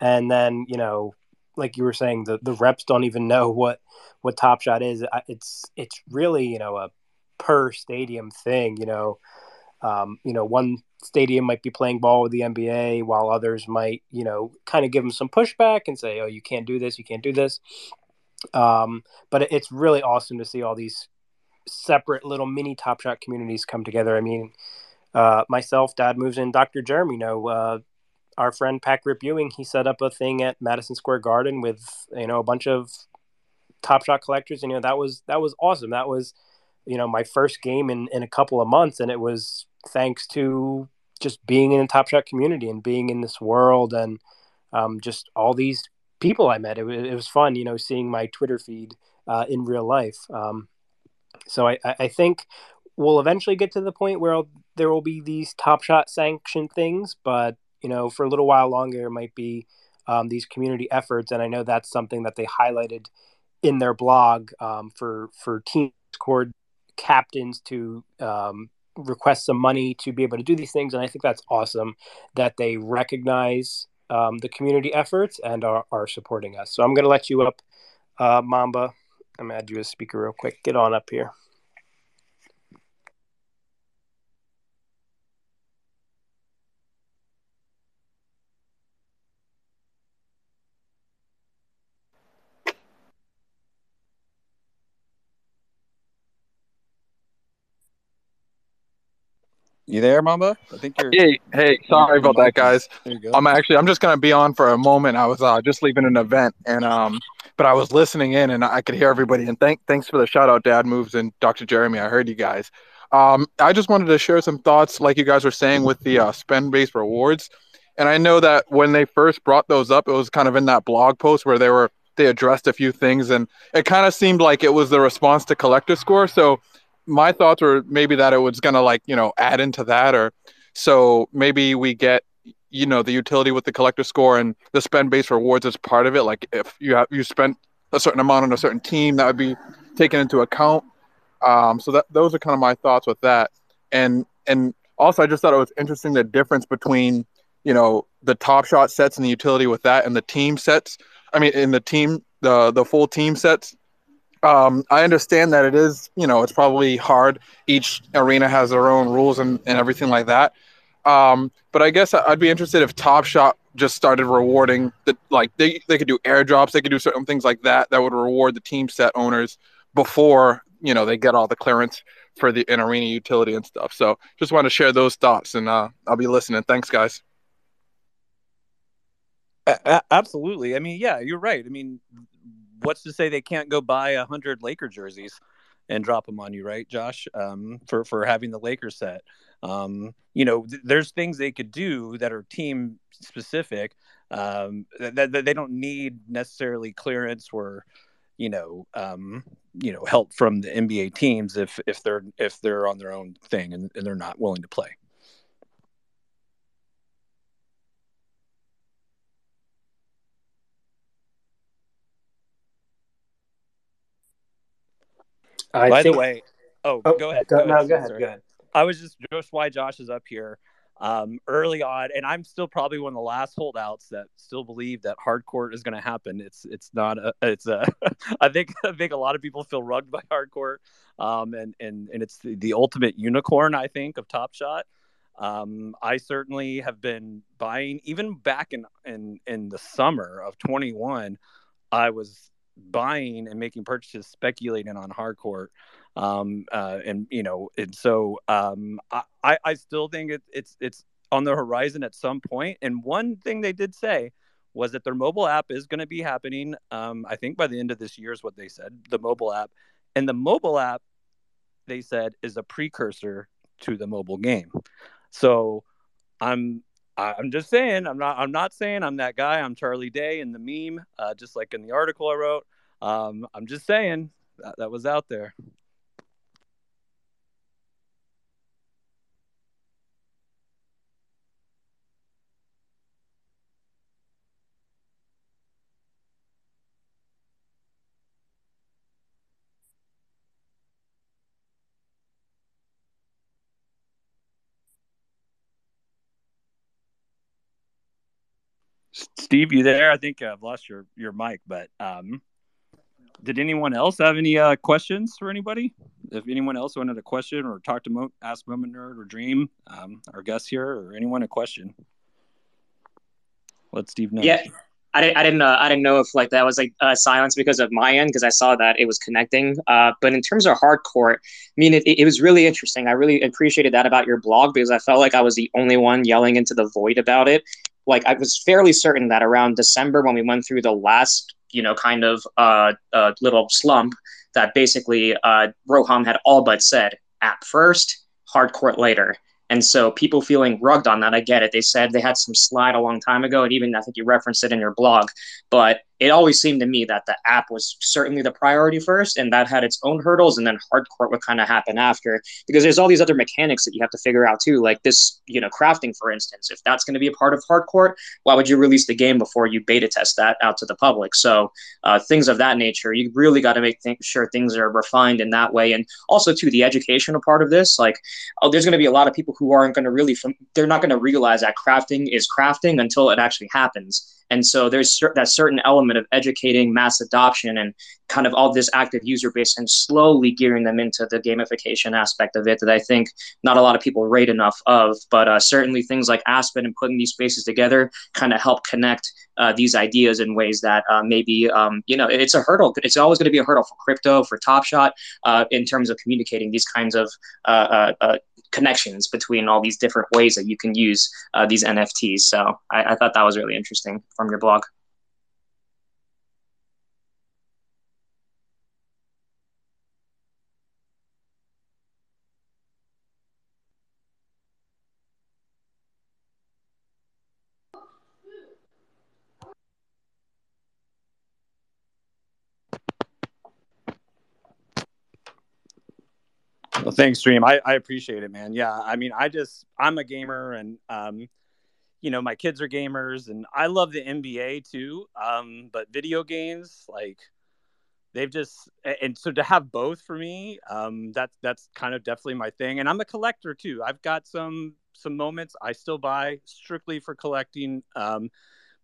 and then you know, like you were saying, the the reps don't even know what what Top Shot is. It's it's really you know a per stadium thing. You know, um, you know, one stadium might be playing ball with the NBA, while others might, you know, kind of give them some pushback and say, "Oh, you can't do this, you can't do this." Um, but it's really awesome to see all these separate little mini Top Shot communities come together. I mean, uh, myself, Dad moves in. Dr. Jeremy, you know, uh, our friend Pack Rip Ewing, he set up a thing at Madison Square Garden with you know a bunch of Top Shot collectors, and you know that was that was awesome. That was you know my first game in in a couple of months, and it was thanks to just being in the Top Shot community and being in this world and um, just all these people I met. It, it, was fun, you know, seeing my Twitter feed uh, in real life. Um, so I, I think we'll eventually get to the point where there will be these Top Shot sanctioned things, but you know, for a little while longer, it might be um, these community efforts, and I know that's something that they highlighted in their blog um, for for team Discord captains to um, request some money to be able to do these things. And I think that's awesome that they recognize um, the community efforts and are, are supporting us. So I'm going to let you up, uh, Mamba. I'm going to add you as speaker real quick. Get on up here. You there, Mamba? I think you're. Hey, hey, sorry about that, guys. I'm actually, I'm just gonna be on for a moment. I was uh, just leaving an event, and um, but I was listening in, and I could hear everybody. And thank, thanks for the shout out, Dad Moves and Dr. Jeremy. I heard you guys. Um, I just wanted to share some thoughts, like you guys were saying, with the uh, spend based rewards. And I know that when they first brought those up, it was kind of in that blog post where they were they addressed a few things, and it kind of seemed like it was the response to collector score. So my thoughts were maybe that it was going to like you know add into that, or so maybe we get you know the utility with the collector score and the spend based rewards as part of it. Like if you have you spent a certain amount on a certain team, that would be taken into account. Um, so that those are kind of my thoughts with that. And and also I just thought it was interesting the difference between you know the top shot sets and the utility with that and the team sets. I mean, in the team the the full team sets. Um, I understand that it is, you know, it's probably hard. Each arena has their own rules and, and everything like that. Um, but I guess I'd be interested if Top Shot just started rewarding the like they, they could do airdrops, they could do certain things like that that would reward the team set owners before you know they get all the clearance for the in arena utility and stuff. So just want to share those thoughts and uh, I'll be listening. Thanks, guys. A- absolutely. I mean, yeah, you're right. I mean, what's to say they can't go buy a hundred Laker jerseys and drop them on you, right, Josh? Um, for for having the Lakers set. Um, you know, th- there's things they could do that are team specific. Um, that, that they don't need necessarily clearance or you know um, you know help from the NBA teams if if they're if they're on their own thing and, and they're not willing to play. I By think, the way, oh, oh, go ahead. Go, go no, ahead, go ahead. Go ahead. I was just just why Josh is up here um, early on, and I'm still probably one of the last holdouts that still believe that hardcourt is going to happen. It's it's not a it's a I think I think a lot of people feel rugged by hardcourt, um, and and and it's the, the ultimate unicorn I think of Top Shot. Um, I certainly have been buying even back in in in the summer of 21. I was buying and making purchases speculating on hardcourt um uh and you know and so um i i still think it, it's it's on the horizon at some point. And one thing they did say was that their mobile app is going to be happening um i think by the end of this year is what they said the mobile app. And the mobile app they said is a precursor to the mobile game. So i'm I'm just saying, I'm not. I'm not saying I'm that guy. I'm Charlie Day in the meme, uh, just like in the article I wrote. Um, I'm just saying that, that was out there. Steve, you there? I think I've lost your your mic, but um, did anyone else have any uh, questions for anybody? If anyone else wanted a question or talk to Mo- ask Moment Nerd or Dream, um, our guests here, or anyone a question, let Steve know. Yeah, I didn't, I didn't, uh, I didn't know if like that was like uh, silence because of my end because I saw that it was connecting. Uh, but in terms of hardcourt, I mean, it, it was really interesting. I really appreciated that about your blog because I felt like I was the only one yelling into the void about it. Like I was fairly certain that around December when we went through the last, you know, kind of uh, uh little slump, that basically uh, Roham had all but said app first, hardcourt later. And so people feeling rugged on that, I get it. They said they had some slide a long time ago, and even I think you referenced it in your blog. But it always seemed to me that the app was certainly the priority first, and that had its own hurdles, and then hardcourt would kind of happen after. Because there's all these other mechanics that you have to figure out too, like this, you know, crafting, for instance. If that's going to be a part of hardcourt, why would you release the game before you beta test that out to the public? So uh, things of that nature, you really got to make th- sure things are refined in that way, and also to the educational part of this. Like, oh, there's going to be a lot of people who aren't going to really, they're not going to realize that crafting is crafting until it actually happens. And so there's that certain element of educating mass adoption and kind of all this active user base and slowly gearing them into the gamification aspect of it that I think not a lot of people rate enough of. But uh, certainly things like Aspen and putting these spaces together kind of help connect uh, these ideas in ways that uh, maybe um, you know it's a hurdle. It's always going to be a hurdle for crypto for Top Shot uh, in terms of communicating these kinds of uh, uh, connections between all these different ways that you can use uh, these NFTs. So I, I, thought that was really interesting from your blog. Well, thanks, Dream. I, I appreciate it, man. Yeah, I mean, I just I'm a gamer, and um, you know, my kids are gamers, and I love the NBA too. Um, but video games, like, they've just and so to have both for me, um, that's that's kind of definitely my thing. And I'm a collector too. I've got some some moments I still buy strictly for collecting. Um,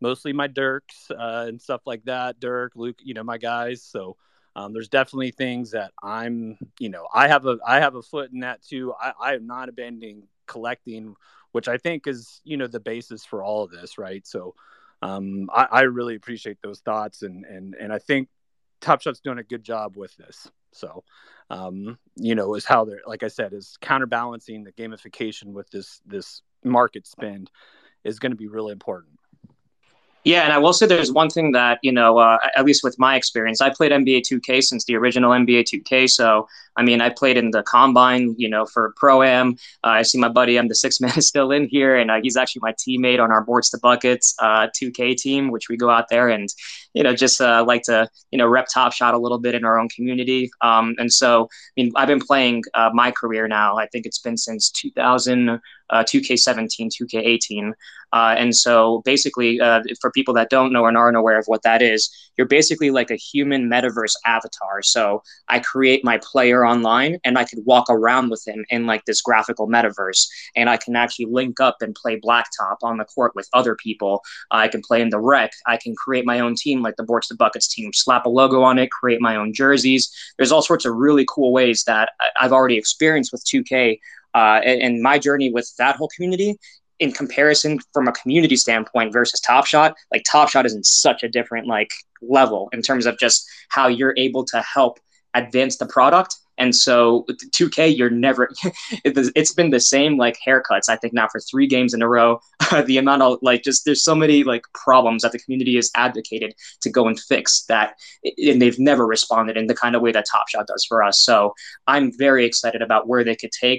mostly my Dirks uh, and stuff like that. Dirk, Luke, you know, my guys. So um, there's definitely things that I'm, you know, I have a I have a foot in that too. I, I am not abandoning collecting, which I think is, you know, the basis for all of this, right? So um, I, I really appreciate those thoughts, and and and I think Top Shot's doing a good job with this. So, um, you know, is how they're like I said, is counterbalancing the gamification with this this market spend is going to be really important. Yeah, and I will say there's one thing that, you know, uh, at least with my experience, I played NBA 2K since the original NBA 2K. So, I mean, I played in the combine, you know, for Pro Am. Uh, I see my buddy, I'm the six man, is still in here, and uh, he's actually my teammate on our Boards to Buckets 2K uh, team, which we go out there and, you know, just uh, like to, you know, rep Top Shot a little bit in our own community. Um, and so, I mean, I've been playing uh, my career now. I think it's been since 2000 uh, 2K17, 2K18. Uh, and so basically, uh, for people that don't know and aren't aware of what that is, you're basically like a human metaverse avatar. So I create my player online and I could walk around with him in like this graphical metaverse. And I can actually link up and play blacktop on the court with other people. I can play in the rec. I can create my own team, like the Boards to Buckets team, slap a logo on it, create my own jerseys. There's all sorts of really cool ways that I've already experienced with 2K uh, and, and my journey with that whole community in comparison from a community standpoint versus Top Shot, like Top Shot is in such a different like level in terms of just how you're able to help advance the product and so 2K, you're never. it's been the same like haircuts. I think now for three games in a row. the amount of like just there's so many like problems that the community has advocated to go and fix that, and they've never responded in the kind of way that Top Shot does for us. So I'm very excited about where they could take